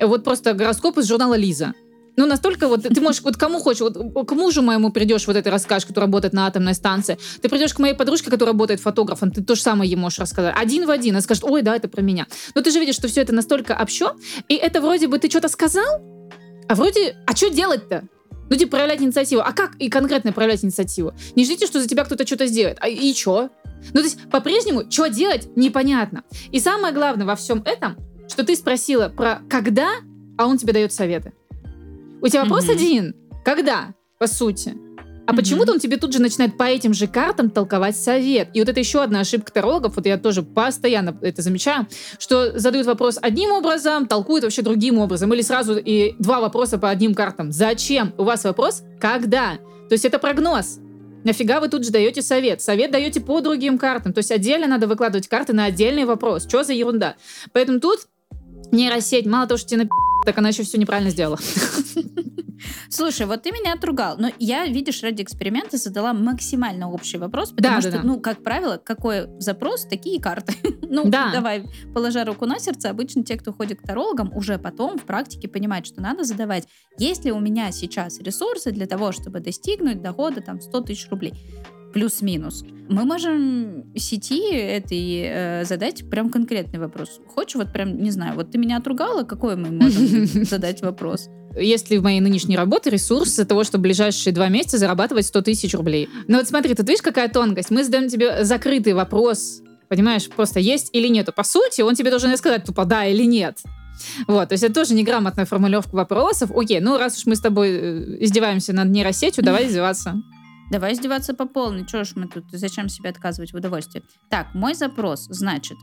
B: Вот просто гороскоп из журнала Лиза. Ну, настолько вот, ты можешь, вот кому хочешь, вот к мужу моему придешь, вот этой расскажешь, который работает на атомной станции, ты придешь к моей подружке, которая работает фотографом, ты то же самое ей можешь рассказать. Один в один, она скажет, ой, да, это про меня. Но ты же видишь, что все это настолько общо, и это вроде бы ты что-то сказал, а вроде, а что делать-то? Ну, типа, проявлять инициативу. А как и конкретно проявлять инициативу? Не ждите, что за тебя кто-то что-то сделает. А и что? Ну, то есть, по-прежнему, что делать, непонятно. И самое главное во всем этом, что ты спросила про когда, а он тебе дает советы. У тебя вопрос mm-hmm. один. Когда, по сути? А mm-hmm. почему-то он тебе тут же начинает по этим же картам толковать совет. И вот это еще одна ошибка тарологов, вот я тоже постоянно это замечаю, что задают вопрос одним образом, толкуют вообще другим образом. Или сразу и два вопроса по одним картам. Зачем? У вас вопрос «когда?». То есть это прогноз. Нафига вы тут же даете совет? Совет даете по другим картам. То есть отдельно надо выкладывать карты на отдельный вопрос. Что за ерунда? Поэтому тут нейросеть, мало того, что тебе на так она еще все неправильно сделала.
A: Слушай, вот ты меня отругал, но я, видишь, ради эксперимента задала максимально общий вопрос, потому да, что, да, да. ну, как правило, какой запрос, такие карты. ну, да. давай, положа руку на сердце, обычно те, кто ходит к тарологам, уже потом в практике понимают, что надо задавать, есть ли у меня сейчас ресурсы для того, чтобы достигнуть дохода там 100 тысяч рублей плюс-минус. Мы можем сети этой э, задать прям конкретный вопрос. Хочешь, вот прям, не знаю, вот ты меня отругала, какой мы можем задать вопрос?
B: Есть ли в моей нынешней работе ресурс для того, чтобы ближайшие два месяца зарабатывать 100 тысяч рублей? Ну вот смотри, ты видишь, какая тонкость? Мы задаем тебе закрытый вопрос, понимаешь, просто есть или нету. По сути, он тебе должен сказать тупо да или нет. Вот, то есть это тоже неграмотная формулировка вопросов. Окей, ну раз уж мы с тобой э, издеваемся над нейросетью, давай издеваться.
A: Давай издеваться по полной. Чего ж мы тут, зачем себе отказывать в удовольствии? Так, мой запрос, значит,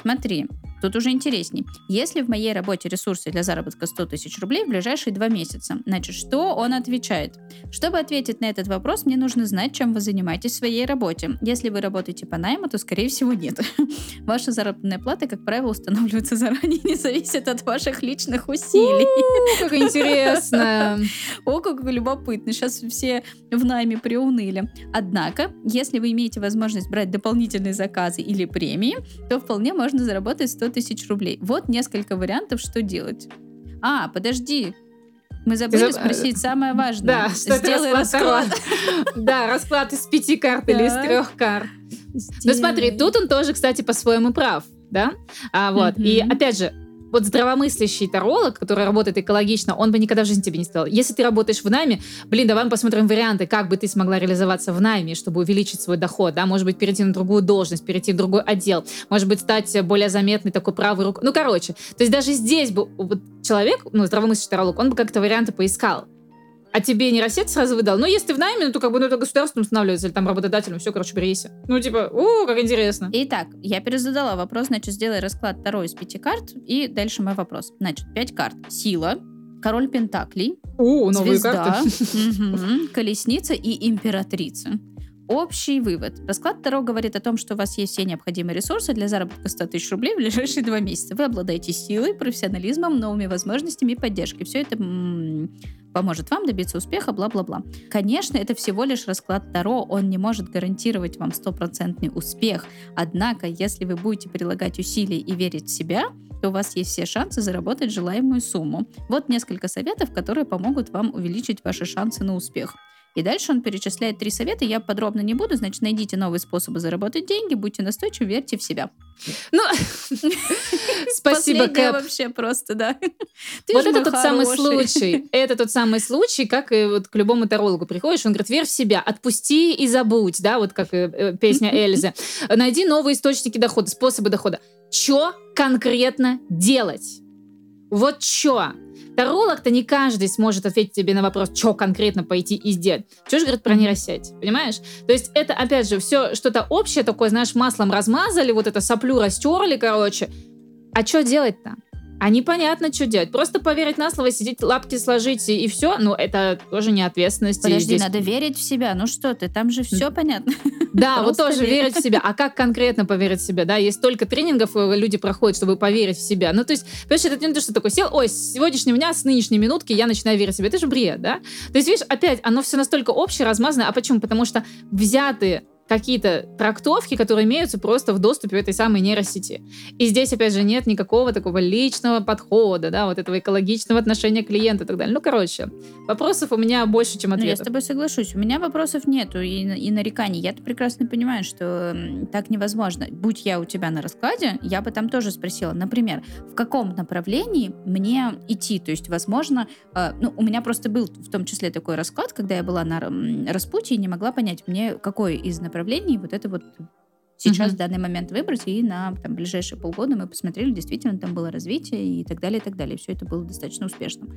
A: смотри, Тут уже интересней. Если в моей работе ресурсы для заработка 100 тысяч рублей в ближайшие два месяца, значит, что он отвечает? Чтобы ответить на этот вопрос, мне нужно знать, чем вы занимаетесь в своей работе. Если вы работаете по найму, то, скорее всего, нет. Ваша заработная плата, как правило, устанавливается заранее, не зависит от ваших личных усилий.
B: Как интересно!
A: О, как любопытно. Сейчас все в найме приуныли. Однако, если вы имеете возможность брать дополнительные заказы или премии, то вполне можно заработать 100 тысяч рублей. Вот несколько вариантов, что делать. А, подожди, мы забыли Заб... спросить самое важное.
B: Да, что Сделай расклад. расклад. Да, расклад из пяти карт или из трех карт. Ну смотри, тут он тоже, кстати, по-своему прав, да? А, вот. И опять же, вот здравомыслящий таролог, который работает экологично, он бы никогда в жизни тебе не сказал. Если ты работаешь в найме, блин, давай мы посмотрим варианты, как бы ты смогла реализоваться в найме, чтобы увеличить свой доход, да, может быть, перейти на другую должность, перейти в другой отдел, может быть, стать более заметной такой правой рукой. Ну, короче, то есть даже здесь бы человек, ну, здравомыслящий таролог, он бы как-то варианты поискал а тебе не нейросеть сразу выдал. Ну, если ты в найме, ну, то как бы ну, это государством устанавливается, или там работодателем, все, короче, берись. Ну, типа, о, как интересно.
A: Итак, я перезадала вопрос, значит, сделай расклад второй из пяти карт, и дальше мой вопрос. Значит, пять карт. Сила, король пентаклей,
B: О, новые
A: звезда,
B: карты.
A: колесница и императрица. Общий вывод. Расклад Таро говорит о том, что у вас есть все необходимые ресурсы для заработка 100 тысяч рублей в ближайшие два месяца. Вы обладаете силой, профессионализмом, новыми возможностями и поддержкой. Все это поможет вам добиться успеха, бла-бла-бла. Конечно, это всего лишь расклад Таро, он не может гарантировать вам стопроцентный успех. Однако, если вы будете прилагать усилия и верить в себя, то у вас есть все шансы заработать желаемую сумму. Вот несколько советов, которые помогут вам увеличить ваши шансы на успех. И дальше он перечисляет три совета, я подробно не буду, значит, найдите новые способы заработать деньги, будьте настойчивы, верьте в себя.
B: Ну, спасибо, Кэп.
A: вообще просто, да.
B: вот это тот самый случай. Это тот самый случай, как и вот к любому тарологу приходишь, он говорит, верь в себя, отпусти и забудь, да, вот как э, э, песня Эльзы. Найди новые источники дохода, способы дохода. Что конкретно делать? Вот что? Таролог-то не каждый сможет ответить тебе на вопрос, что конкретно пойти и сделать. Что же говорит про нейросеть, понимаешь? То есть это, опять же, все что-то общее такое, знаешь, маслом размазали, вот это соплю растерли, короче. А что делать-то? А непонятно, что делать. Просто поверить на слово, сидеть, лапки сложить и, и все. Ну, это тоже не ответственность.
A: Подожди,
B: здесь...
A: надо верить в себя. Ну что ты, там же все понятно.
B: Да, вот тоже верить в себя. А как конкретно поверить в себя? Да, есть столько тренингов э, люди проходят, чтобы поверить в себя. Ну, то есть, понимаешь, это не то, что такой сел, ой, с сегодняшнего дня, с нынешней минутки я начинаю верить в себя. Это же бред, да? То есть, видишь, опять, оно все настолько общее, размазанное. А почему? Потому что взятые какие-то трактовки, которые имеются просто в доступе в этой самой нейросети. И здесь, опять же, нет никакого такого личного подхода, да, вот этого экологичного отношения к клиенту и так далее. Ну, короче, вопросов у меня больше, чем ответов. Ну,
A: я с тобой соглашусь. У меня вопросов нету и, и нареканий. Я-то прекрасно понимаю, что так невозможно. Будь я у тебя на раскладе, я бы там тоже спросила, например, в каком направлении мне идти? То есть, возможно, э, ну, у меня просто был в том числе такой расклад, когда я была на распутье и не могла понять, мне какой из направлений направлений вот это вот сейчас, mm-hmm. в данный момент выбрать, и на там, ближайшие полгода мы посмотрели, действительно, там было развитие и так далее, и так далее. Все это было достаточно успешным.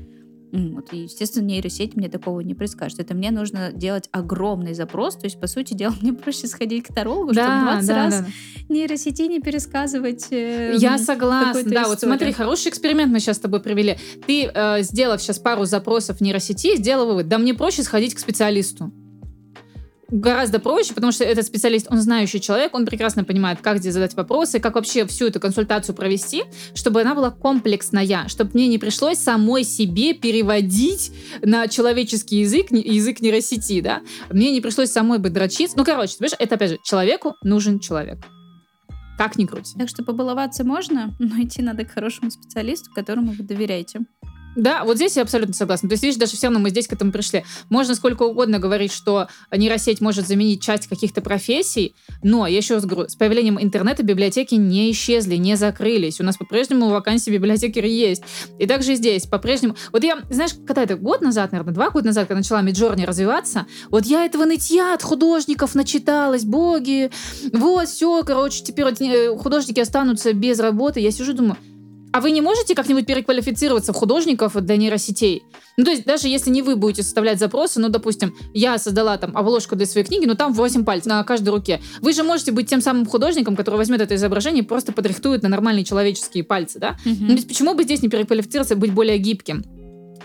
A: Вот, и, естественно, нейросеть мне такого не предскажет. Это мне нужно делать огромный запрос. То есть, по сути дела, мне проще сходить к тарологу, да, чтобы 20 да, раз да. нейросети не пересказывать. Э,
B: Я согласна. Да, историю. вот смотри, хороший эксперимент мы сейчас с тобой провели. Ты, э, сделав сейчас пару запросов нейросети, сделал вывод, да мне проще сходить к специалисту гораздо проще, потому что этот специалист, он знающий человек, он прекрасно понимает, как где задать вопросы, как вообще всю эту консультацию провести, чтобы она была комплексная, чтобы мне не пришлось самой себе переводить на человеческий язык, язык нейросети, да. Мне не пришлось самой бы дрочиться. Ну, короче, понимаешь, это опять же, человеку нужен человек. Как ни крути.
A: Так что побаловаться можно, но идти надо к хорошему специалисту, которому вы доверяете.
B: Да, вот здесь я абсолютно согласна. То есть, видишь, даже все равно мы здесь к этому пришли. Можно сколько угодно говорить, что нейросеть может заменить часть каких-то профессий, но, я еще раз говорю, с появлением интернета библиотеки не исчезли, не закрылись. У нас по-прежнему вакансии библиотекаря есть. И также здесь по-прежнему... Вот я, знаешь, когда это год назад, наверное, два года назад, когда начала Миджорни развиваться, вот я этого нытья от художников начиталась, боги, вот, все, короче, теперь э, художники останутся без работы. Я сижу, думаю, а вы не можете как-нибудь переквалифицироваться в художников для нейросетей? Ну, то есть, даже если не вы будете составлять запросы, ну, допустим, я создала там обложку для своей книги, но там 8 пальцев на каждой руке. Вы же можете быть тем самым художником, который возьмет это изображение и просто подрихтует на нормальные человеческие пальцы, да? Mm-hmm. Ну, то есть, почему бы здесь не переквалифицироваться, быть более гибким?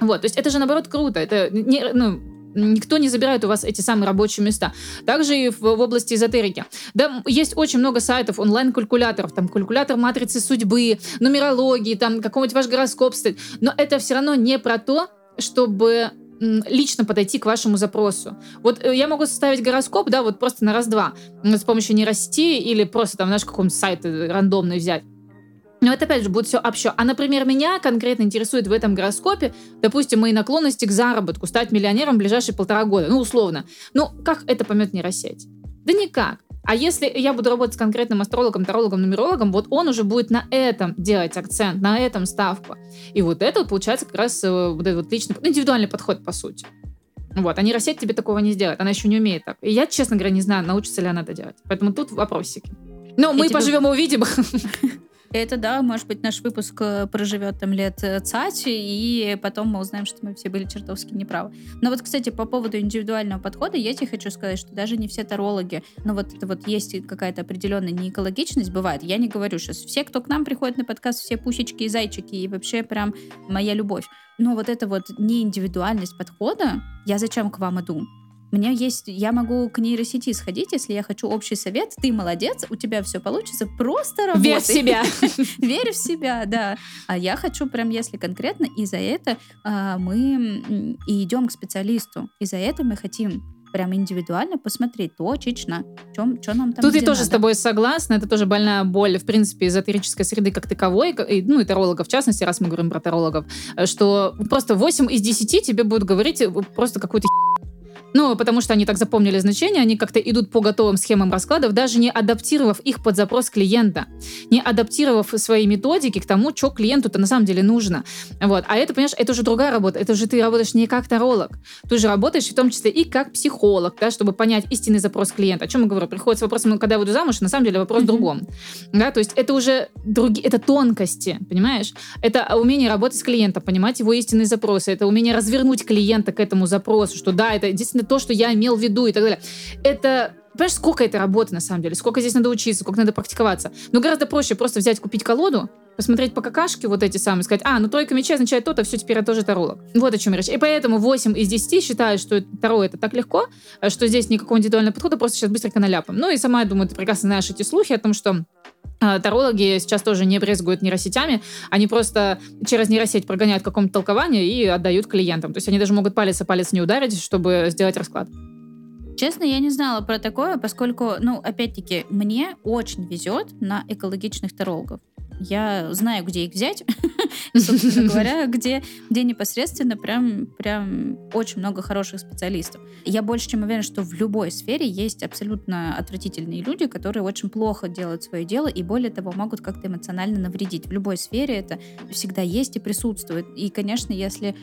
B: Вот, то есть это же наоборот круто. Это не, ну, никто не забирает у вас эти самые рабочие места. Также и в, в области эзотерики. Да, есть очень много сайтов, онлайн-калькуляторов, там калькулятор матрицы судьбы, нумерологии, там какой-нибудь ваш гороскоп стоит. Но это все равно не про то, чтобы лично подойти к вашему запросу. Вот э, я могу составить гороскоп, да, вот просто на раз-два с помощью нейросети или просто там, знаешь, какой-нибудь сайт э, рандомный взять. Но это опять же будет все общо. А, например, меня конкретно интересует в этом гороскопе, допустим, мои наклонности к заработку, стать миллионером в ближайшие полтора года, ну, условно. Ну, как это поймет нейросеть? Да никак. А если я буду работать с конкретным астрологом, тарологом, нумерологом, вот он уже будет на этом делать акцент, на этом ставку. И вот это вот получается как раз э, вот этот вот личный, индивидуальный подход, по сути. Вот, а нейросеть тебе такого не сделает. Она еще не умеет так. И я, честно говоря, не знаю, научится ли она это делать. Поэтому тут вопросики. Но мы тебе... поживем и увидим.
A: Это да, может быть, наш выпуск э, проживет там лет э, цати, и потом мы узнаем, что мы все были чертовски неправы. Но вот, кстати, по поводу индивидуального подхода, я тебе хочу сказать, что даже не все тарологи, но вот это вот есть какая-то определенная неэкологичность, бывает. Я не говорю сейчас, все, кто к нам приходит на подкаст, все пусечки и зайчики, и вообще прям моя любовь. Но вот эта вот неиндивидуальность подхода, я зачем к вам иду? У меня есть, я могу к нейросети сходить, если я хочу общий совет. Ты молодец, у тебя все получится, просто работай.
B: Верь в себя.
A: Верь в себя, да. А я хочу прям, если конкретно, и за это а, мы и идем к специалисту. И за это мы хотим прям индивидуально посмотреть точечно, что нам там
B: Тут я тоже надо. с тобой согласна, это тоже больная боль, в принципе, эзотерической среды как таковой, и, ну и тарологов в частности, раз мы говорим про тарологов, что просто 8 из 10 тебе будут говорить просто какую-то ну, потому что они так запомнили значения, они как-то идут по готовым схемам раскладов, даже не адаптировав их под запрос клиента, не адаптировав свои методики к тому, что клиенту-то на самом деле нужно. Вот. А это, понимаешь, это уже другая работа. Это уже ты работаешь не как таролог. Ты же работаешь в том числе и как психолог, да, чтобы понять истинный запрос клиента. О чем я говорю? Приходит с вопросом, ну, когда я выйду замуж, на самом деле вопрос mm-hmm. в другом. Да, то есть это уже другие, это тонкости, понимаешь? Это умение работать с клиентом, понимать его истинные запросы, это умение развернуть клиента к этому запросу, что да, это действительно то, что я имел в виду и так далее. Это Понимаешь, сколько это работы на самом деле, сколько здесь надо учиться, сколько надо практиковаться. Но гораздо проще просто взять, купить колоду, посмотреть по какашке вот эти самые, сказать, а, ну тройка мечей означает то-то, все, теперь я тоже таролог. Вот о чем речь. И поэтому 8 из 10 считают, что таро это так легко, что здесь никакого индивидуального подхода, просто сейчас быстренько наляпаем. Ну и сама, я думаю, ты прекрасно знаешь эти слухи о том, что Тарологи сейчас тоже не брезгуют нейросетями, они просто через нейросеть прогоняют какое-то толкование и отдают клиентам. То есть они даже могут палец о палец не ударить, чтобы сделать расклад.
A: Честно, я не знала про такое, поскольку, ну, опять-таки, мне очень везет на экологичных тарологов. Я знаю, где их взять, собственно говоря, где, где непосредственно прям, прям очень много хороших специалистов. Я больше чем уверена, что в любой сфере есть абсолютно отвратительные люди, которые очень плохо делают свое дело и более того могут как-то эмоционально навредить. В любой сфере это всегда есть и присутствует. И, конечно, если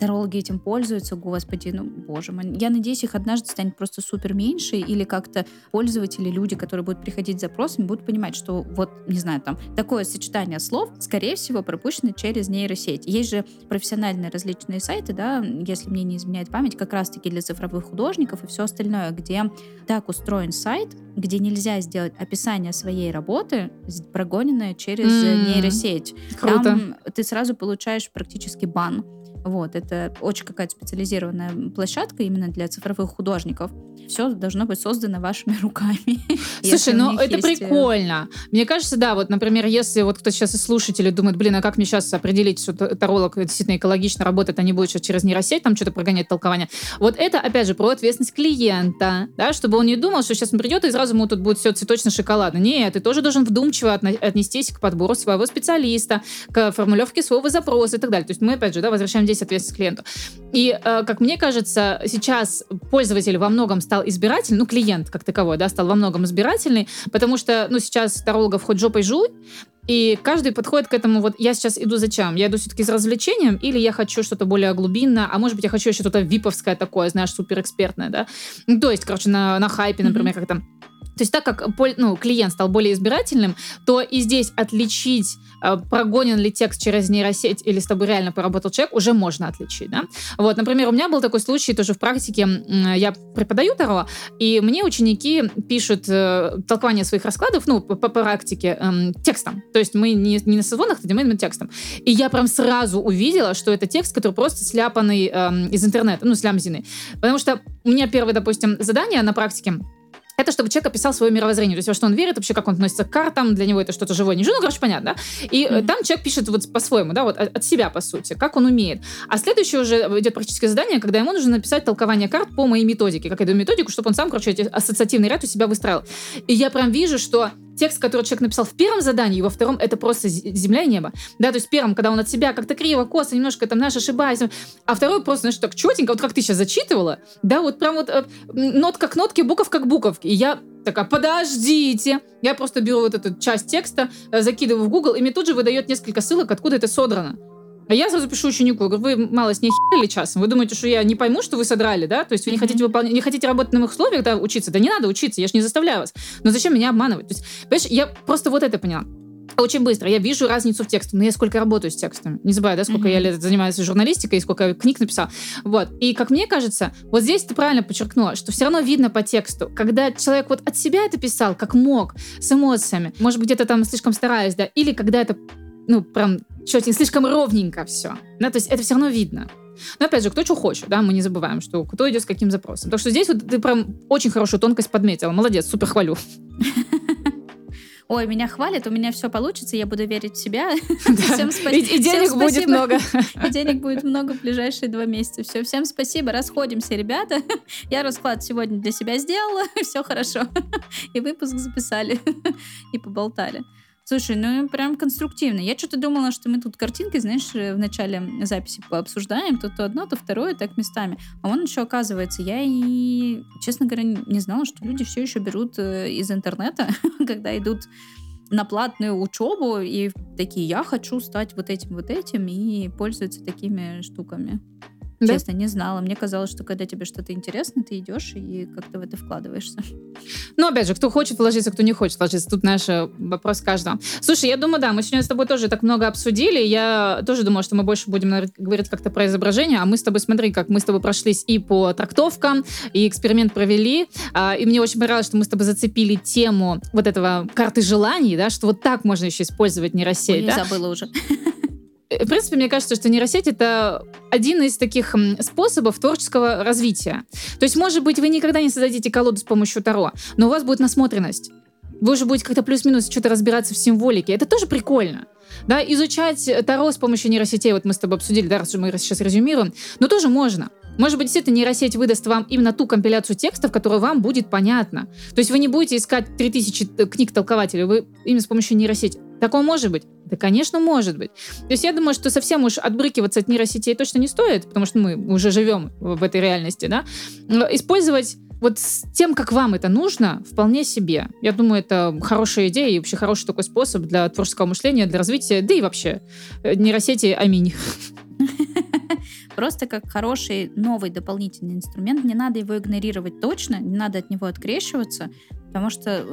A: тарологи этим пользуются, господи, ну, боже мой. Я надеюсь, их однажды станет просто супер меньше, или как-то пользователи, люди, которые будут приходить с запросами, будут понимать, что вот, не знаю, там, такое сочетание слов, скорее всего, пропущено через нейросеть. Есть же профессиональные различные сайты, да, если мне не изменяет память, как раз-таки для цифровых художников и все остальное, где так устроен сайт, где нельзя сделать описание своей работы, прогоненное через mm, нейросеть.
B: Круто.
A: Там ты сразу получаешь практически бан. Вот, это очень какая-то специализированная площадка именно для цифровых художников. Все должно быть создано вашими руками.
B: Слушай, ну это есть... Э, прикольно. Мне кажется, да, вот, например, если вот кто сейчас из слушателей думает, блин, а как мне сейчас определить, что таролог действительно экологично работает, а не будет сейчас через нейросеть там что-то прогонять толкование. Вот это, опять же, про ответственность клиента, да, чтобы он не думал, что сейчас он придет и сразу ему тут будет все цветочно-шоколадно. Нет, ты тоже должен вдумчиво отнестись к подбору своего специалиста, к формулировке своего запроса и так далее. То есть мы, опять же, да, возвращаем здесь ответственность клиенту. И, э, как мне кажется, сейчас пользователь во многом стал избирательным, ну, клиент как таковой, да, стал во многом избирательный, потому что, ну, сейчас тарологов хоть жопой жуй, и каждый подходит к этому, вот я сейчас иду зачем? Я иду все-таки за развлечением, или я хочу что-то более глубинное, а может быть, я хочу еще что-то виповское такое, знаешь, суперэкспертное, да? Ну, то есть, короче, на, на хайпе, например, mm-hmm. как там то есть так как ну, клиент стал более избирательным, то и здесь отличить, прогонен ли текст через нейросеть или с тобой реально поработал человек, уже можно отличить. Да? Вот, например, у меня был такой случай тоже в практике. Я преподаю Таро, и мне ученики пишут э, толкование своих раскладов, ну, по, по практике, э, текстом. То есть мы не, не на созвонах, а мы текстом. И я прям сразу увидела, что это текст, который просто сляпанный э, из интернета, ну, слямзины. Потому что у меня первое, допустим, задание на практике это чтобы человек описал свое мировоззрение, то есть во что он верит, вообще как он относится к картам, для него это что-то живое, не живое, ну, короче, понятно, да? И mm-hmm. там человек пишет вот по-своему, да, вот от себя, по сути, как он умеет. А следующее уже идет практическое задание, когда ему нужно написать толкование карт по моей методике, как я даю методику, чтобы он сам, короче, ассоциативный ряд у себя выстраивал. И я прям вижу, что текст, который человек написал в первом задании, во втором это просто земля и небо. Да, то есть в первом, когда он от себя как-то криво, косо, немножко там, знаешь, ошибается, а второй просто, знаешь, так четенько, вот как ты сейчас зачитывала, да, вот прям вот э, нотка к нотке, буковка к буковке. И я Такая, подождите. Я просто беру вот эту часть текста, э, закидываю в Google, и мне тут же выдает несколько ссылок, откуда это содрано. А я сразу пишу ученику, говорю, вы малость не охерели часом? Вы думаете, что я не пойму, что вы содрали, да? То есть вы не хотите выполнять, не хотите работать на моих условиях, да, учиться? Да не надо учиться, я же не заставляю вас. Но зачем меня обманывать? То есть, понимаешь, я просто вот это поняла очень быстро. Я вижу разницу в тексте. Но я сколько работаю с текстами. Не забывай, да, сколько mm-hmm. я лет занимаюсь журналистикой и сколько книг написал. Вот. И как мне кажется, вот здесь ты правильно подчеркнула, что все равно видно по тексту, когда человек вот от себя это писал, как мог, с эмоциями, может быть, где-то там слишком стараясь, да, или когда это ну, прям четенько, слишком ровненько все. Да, то есть это все равно видно. Но опять же, кто что хочет, да, мы не забываем, что кто идет с каким запросом. Так что здесь вот ты прям очень хорошую тонкость подметила. Молодец, супер хвалю.
A: Ой, меня хвалят, у меня все получится, я буду верить в себя.
B: Всем спасибо. И, денег будет много.
A: И денег будет много в ближайшие два месяца. Все, всем спасибо, расходимся, ребята. Я расклад сегодня для себя сделала, все хорошо. И выпуск записали, и поболтали. Слушай, ну прям конструктивно. Я что-то думала, что мы тут картинки, знаешь, в начале записи пообсуждаем, то то одно, то второе, так местами. А он еще оказывается, я и, честно говоря, не знала, что люди все еще берут э, из интернета, когда идут на платную учебу и такие, я хочу стать вот этим, вот этим, и пользуются такими штуками. Да? Честно, не знала. Мне казалось, что когда тебе что-то интересно, ты идешь и как-то в это вкладываешься.
B: Ну, опять же, кто хочет вложиться, кто не хочет вложиться. Тут наш э, вопрос каждого. Слушай, я думаю, да, мы сегодня с тобой тоже так много обсудили. Я тоже думала, что мы больше будем наверное, говорить как-то про изображение, а мы с тобой, смотри, как мы с тобой прошлись и по трактовкам, и эксперимент провели. А, и мне очень понравилось, что мы с тобой зацепили тему вот этого карты желаний, да, что вот так можно еще использовать нейросеть.
A: Ой,
B: да?
A: Я забыла уже.
B: В принципе, мне кажется, что нейросеть — это один из таких способов творческого развития. То есть, может быть, вы никогда не создадите колоду с помощью Таро, но у вас будет насмотренность. Вы уже будете как-то плюс-минус что-то разбираться в символике. Это тоже прикольно. Да, изучать Таро с помощью нейросетей, вот мы с тобой обсудили, да, раз мы сейчас резюмируем, но тоже можно. Может быть, действительно нейросеть выдаст вам именно ту компиляцию текстов, которая вам будет понятна. То есть вы не будете искать 3000 э, книг толкователей, вы именно с помощью нейросети. Такое может быть? Да, конечно, может быть. То есть я думаю, что совсем уж отбрыкиваться от нейросетей точно не стоит, потому что мы уже живем в этой реальности, да. Использовать вот с тем, как вам это нужно, вполне себе. Я думаю, это хорошая идея и вообще хороший такой способ для творческого мышления, для развития, да и вообще э, нейросети аминь.
A: Просто как хороший новый дополнительный инструмент, не надо его игнорировать точно, не надо от него открещиваться, Потому что,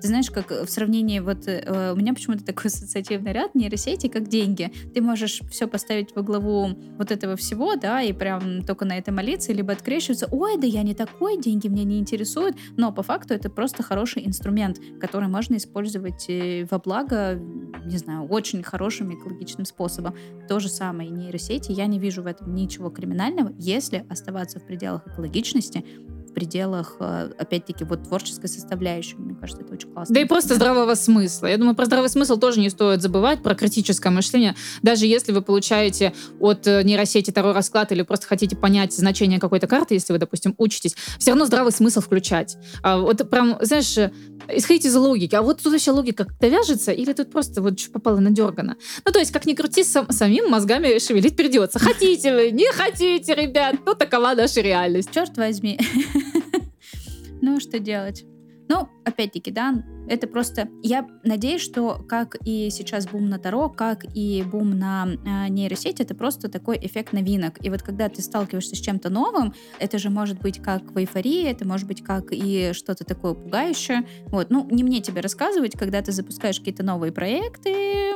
A: ты знаешь, как в сравнении, вот э, у меня почему-то такой ассоциативный ряд нейросети, как деньги. Ты можешь все поставить во главу вот этого всего, да, и прям только на это молиться, либо открещиваться, ой, да я не такой, деньги меня не интересуют, но по факту это просто хороший инструмент, который можно использовать э, во благо, не знаю, очень хорошим экологичным способом. То же самое и нейросети, я не вижу в этом ничего криминального, если оставаться в пределах экологичности, в пределах, э, опять-таки, вот творческой составляющей. Мне кажется, это очень классно.
B: Да и просто здравого смысла. Я думаю, про здравый смысл тоже не стоит забывать, про критическое мышление. Даже если вы получаете от э, нейросети второй расклад или просто хотите понять значение какой-то карты, если вы, допустим, учитесь, все равно здравый смысл включать. А вот прям, знаешь, э, исходите из логики. А вот тут вообще логика как-то вяжется или тут просто вот что попало надергано? Ну, то есть, как ни крути, сам, самим мозгами шевелить придется. Хотите вы, не хотите, ребят, ну, такова наша реальность.
A: Черт возьми. Ну, что делать? Ну, опять-таки, да, это просто... Я надеюсь, что как и сейчас бум на Таро, как и бум на э, нейросети, это просто такой эффект новинок. И вот когда ты сталкиваешься с чем-то новым, это же может быть как в эйфории, это может быть как и что-то такое пугающее. Вот, ну, не мне тебе рассказывать, когда ты запускаешь какие-то новые проекты,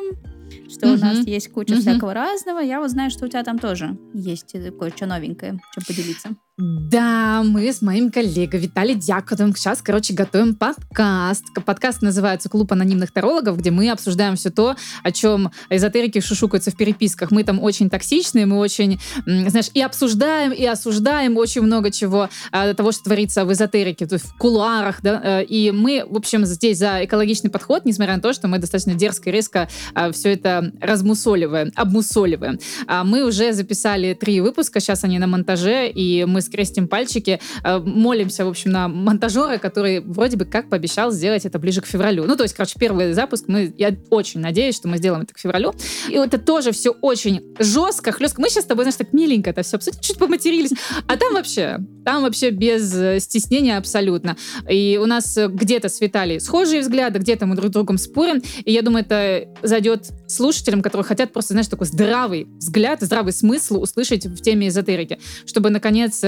A: что угу. у нас есть куча угу. всякого разного. Я вот знаю, что у тебя там тоже есть кое-что новенькое, чем поделиться.
B: Да, мы с моим коллегой Виталий Дяковым сейчас, короче, готовим подкаст. Подкаст называется «Клуб анонимных тарологов», где мы обсуждаем все то, о чем эзотерики шушукаются в переписках. Мы там очень токсичные, мы очень, знаешь, и обсуждаем, и осуждаем очень много чего а, того, что творится в эзотерике, то есть в кулуарах, да, э, и мы, в общем, здесь за экологичный подход, несмотря на то, что мы достаточно дерзко и резко а, все это размусоливаем, обмусоливаем. А мы уже записали три выпуска, сейчас они на монтаже, и мы скрестим пальчики, э, молимся, в общем, на монтажера, который вроде бы как пообещал сделать это ближе к февралю. Ну, то есть, короче, первый запуск, мы, я очень надеюсь, что мы сделаем это к февралю. И это тоже все очень жестко, хлестко. Мы сейчас с тобой, знаешь, так миленько это все обсудим, чуть поматерились. А там вообще, там вообще без э, стеснения абсолютно. И у нас где-то с Виталией схожие взгляды, где-то мы друг с другом спорим. И я думаю, это зайдет слушателям, которые хотят просто, знаешь, такой здравый взгляд, здравый смысл услышать в теме эзотерики, чтобы, наконец,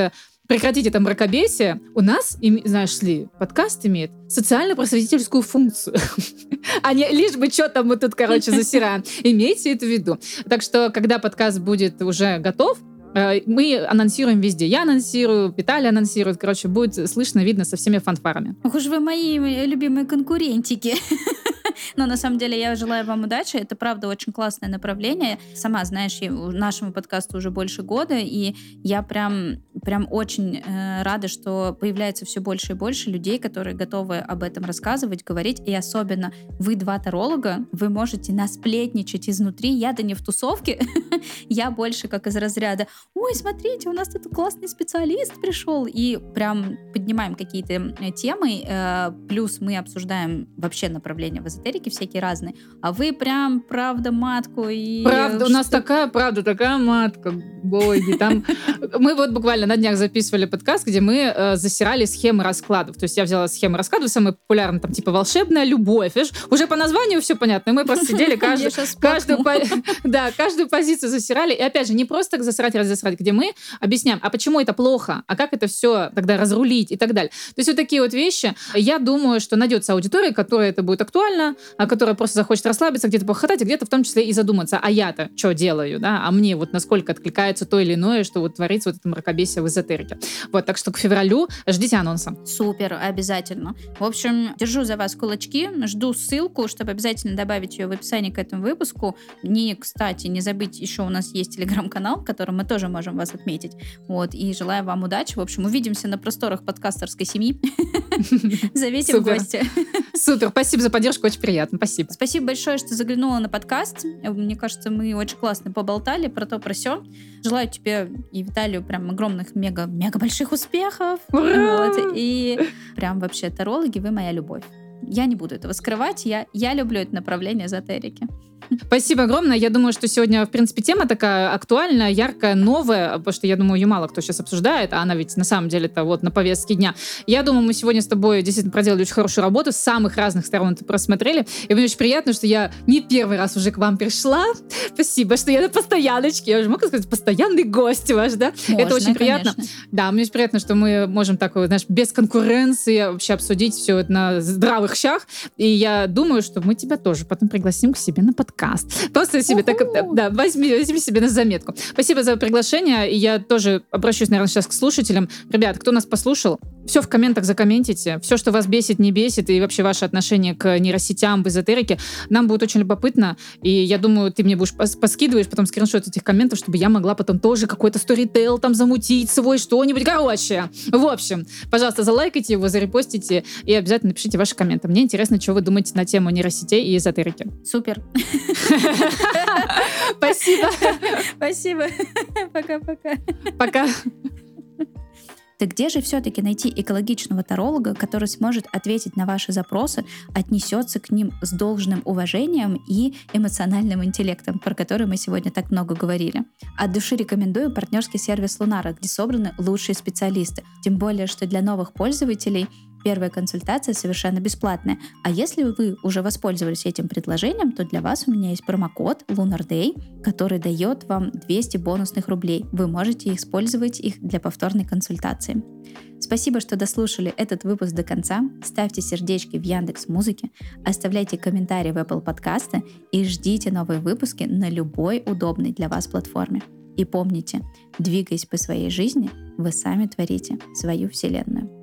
B: прекратить это мракобесие, у нас, знаешь ли, подкаст имеет социально-просветительскую функцию. а не лишь бы что там мы тут, короче, засираем. Имейте это в виду. Так что, когда подкаст будет уже готов, э, мы анонсируем везде. Я анонсирую, Виталий анонсирует. Короче, будет слышно, видно со всеми фанфарами.
A: Ох уж вы мои любимые конкурентики. Но на самом деле я желаю вам удачи. Это, правда, очень классное направление. Сама, знаешь, нашему подкасту уже больше года, и я прям, прям очень э, рада, что появляется все больше и больше людей, которые готовы об этом рассказывать, говорить. И особенно вы, два таролога, вы можете насплетничать изнутри. Я-то не в тусовке, я больше как из разряда «Ой, смотрите, у нас тут классный специалист пришел», и прям поднимаем какие-то э, темы, э, плюс мы обсуждаем вообще направление в эзотерике всякие разные. А вы прям правда матку и...
B: Правда, у нас такая, правда, такая матка, боги. Там мы вот буквально на днях записывали подкаст, где мы э, засирали схемы раскладов. То есть я взяла схемы раскладов, самые популярные, там типа волшебная любовь. Видишь, уже по названию все понятно. И мы просто сидели каждую, каждую, да, каждую позицию засирали. И опять же, не просто так засрать, разосрать, где мы объясняем, а почему это плохо, а как это все тогда разрулить и так далее. То есть вот такие вот вещи. Я думаю, что найдется аудитория, которая это будет актуально, а которая просто захочет расслабиться, где-то похотать, а где-то в том числе и задуматься, а я-то что делаю, да, а мне вот насколько откликается то или иное, что вот творится вот это мракобесие в эзотерике. Вот, так что к февралю ждите анонса.
A: Супер, обязательно. В общем, держу за вас кулачки, жду ссылку, чтобы обязательно добавить ее в описании к этому выпуску. Не, кстати, не забыть, еще у нас есть телеграм-канал, в котором мы тоже можем вас отметить. Вот, и желаю вам удачи. В общем, увидимся на просторах подкастерской семьи. Зовите в гости.
B: Супер, спасибо за поддержку, очень приятно, спасибо.
A: Спасибо большое, что заглянула на подкаст. Мне кажется, мы очень классно поболтали про то, про все. Желаю тебе и Виталию прям огромных мега-мега больших успехов.
B: Ура!
A: Вот, и прям вообще тарологи, вы моя любовь. Я не буду этого скрывать, я, я люблю это направление эзотерики.
B: Спасибо огромное. Я думаю, что сегодня, в принципе, тема такая актуальная, яркая, новая, потому что, я думаю, ее мало кто сейчас обсуждает, а она ведь на самом деле-то вот на повестке дня. Я думаю, мы сегодня с тобой действительно проделали очень хорошую работу, с самых разных сторон это просмотрели, и мне очень приятно, что я не первый раз уже к вам пришла. Спасибо, что я на постояночке. Я уже могу сказать, постоянный гость ваш, да?
A: Можно,
B: это очень приятно.
A: конечно.
B: Да, мне очень приятно, что мы можем так, знаешь, без конкуренции вообще обсудить все это на здравых щах. И я думаю, что мы тебя тоже потом пригласим к себе на подкаст. Просто себе так, да, возьми, возьми себе на заметку. Спасибо за приглашение. И я тоже обращусь, наверное, сейчас к слушателям. Ребят, кто нас послушал, все в комментах закомментите. Все, что вас бесит, не бесит, и вообще ваше отношение к нейросетям, в эзотерике, нам будет очень любопытно. И я думаю, ты мне будешь пос- поскидываешь потом скриншот этих комментов, чтобы я могла потом тоже какой-то сторитейл там замутить свой, что-нибудь. Короче, в общем, пожалуйста, залайкайте его, зарепостите и обязательно напишите ваши комменты. Мне интересно, что вы думаете на тему нейросетей и эзотерики.
A: Супер.
B: Спасибо.
A: Спасибо. Пока-пока.
B: Пока.
A: Так где же все-таки найти экологичного таролога, который сможет ответить на ваши запросы, отнесется к ним с должным уважением и эмоциональным интеллектом, про который мы сегодня так много говорили? От души рекомендую партнерский сервис Лунара, где собраны лучшие специалисты. Тем более, что для новых пользователей первая консультация совершенно бесплатная. А если вы уже воспользовались этим предложением, то для вас у меня есть промокод Lunar Day, который дает вам 200 бонусных рублей. Вы можете использовать их для повторной консультации. Спасибо, что дослушали этот выпуск до конца. Ставьте сердечки в Яндекс Музыке, оставляйте комментарии в Apple подкасты и ждите новые выпуски на любой удобной для вас платформе. И помните, двигаясь по своей жизни, вы сами творите свою вселенную.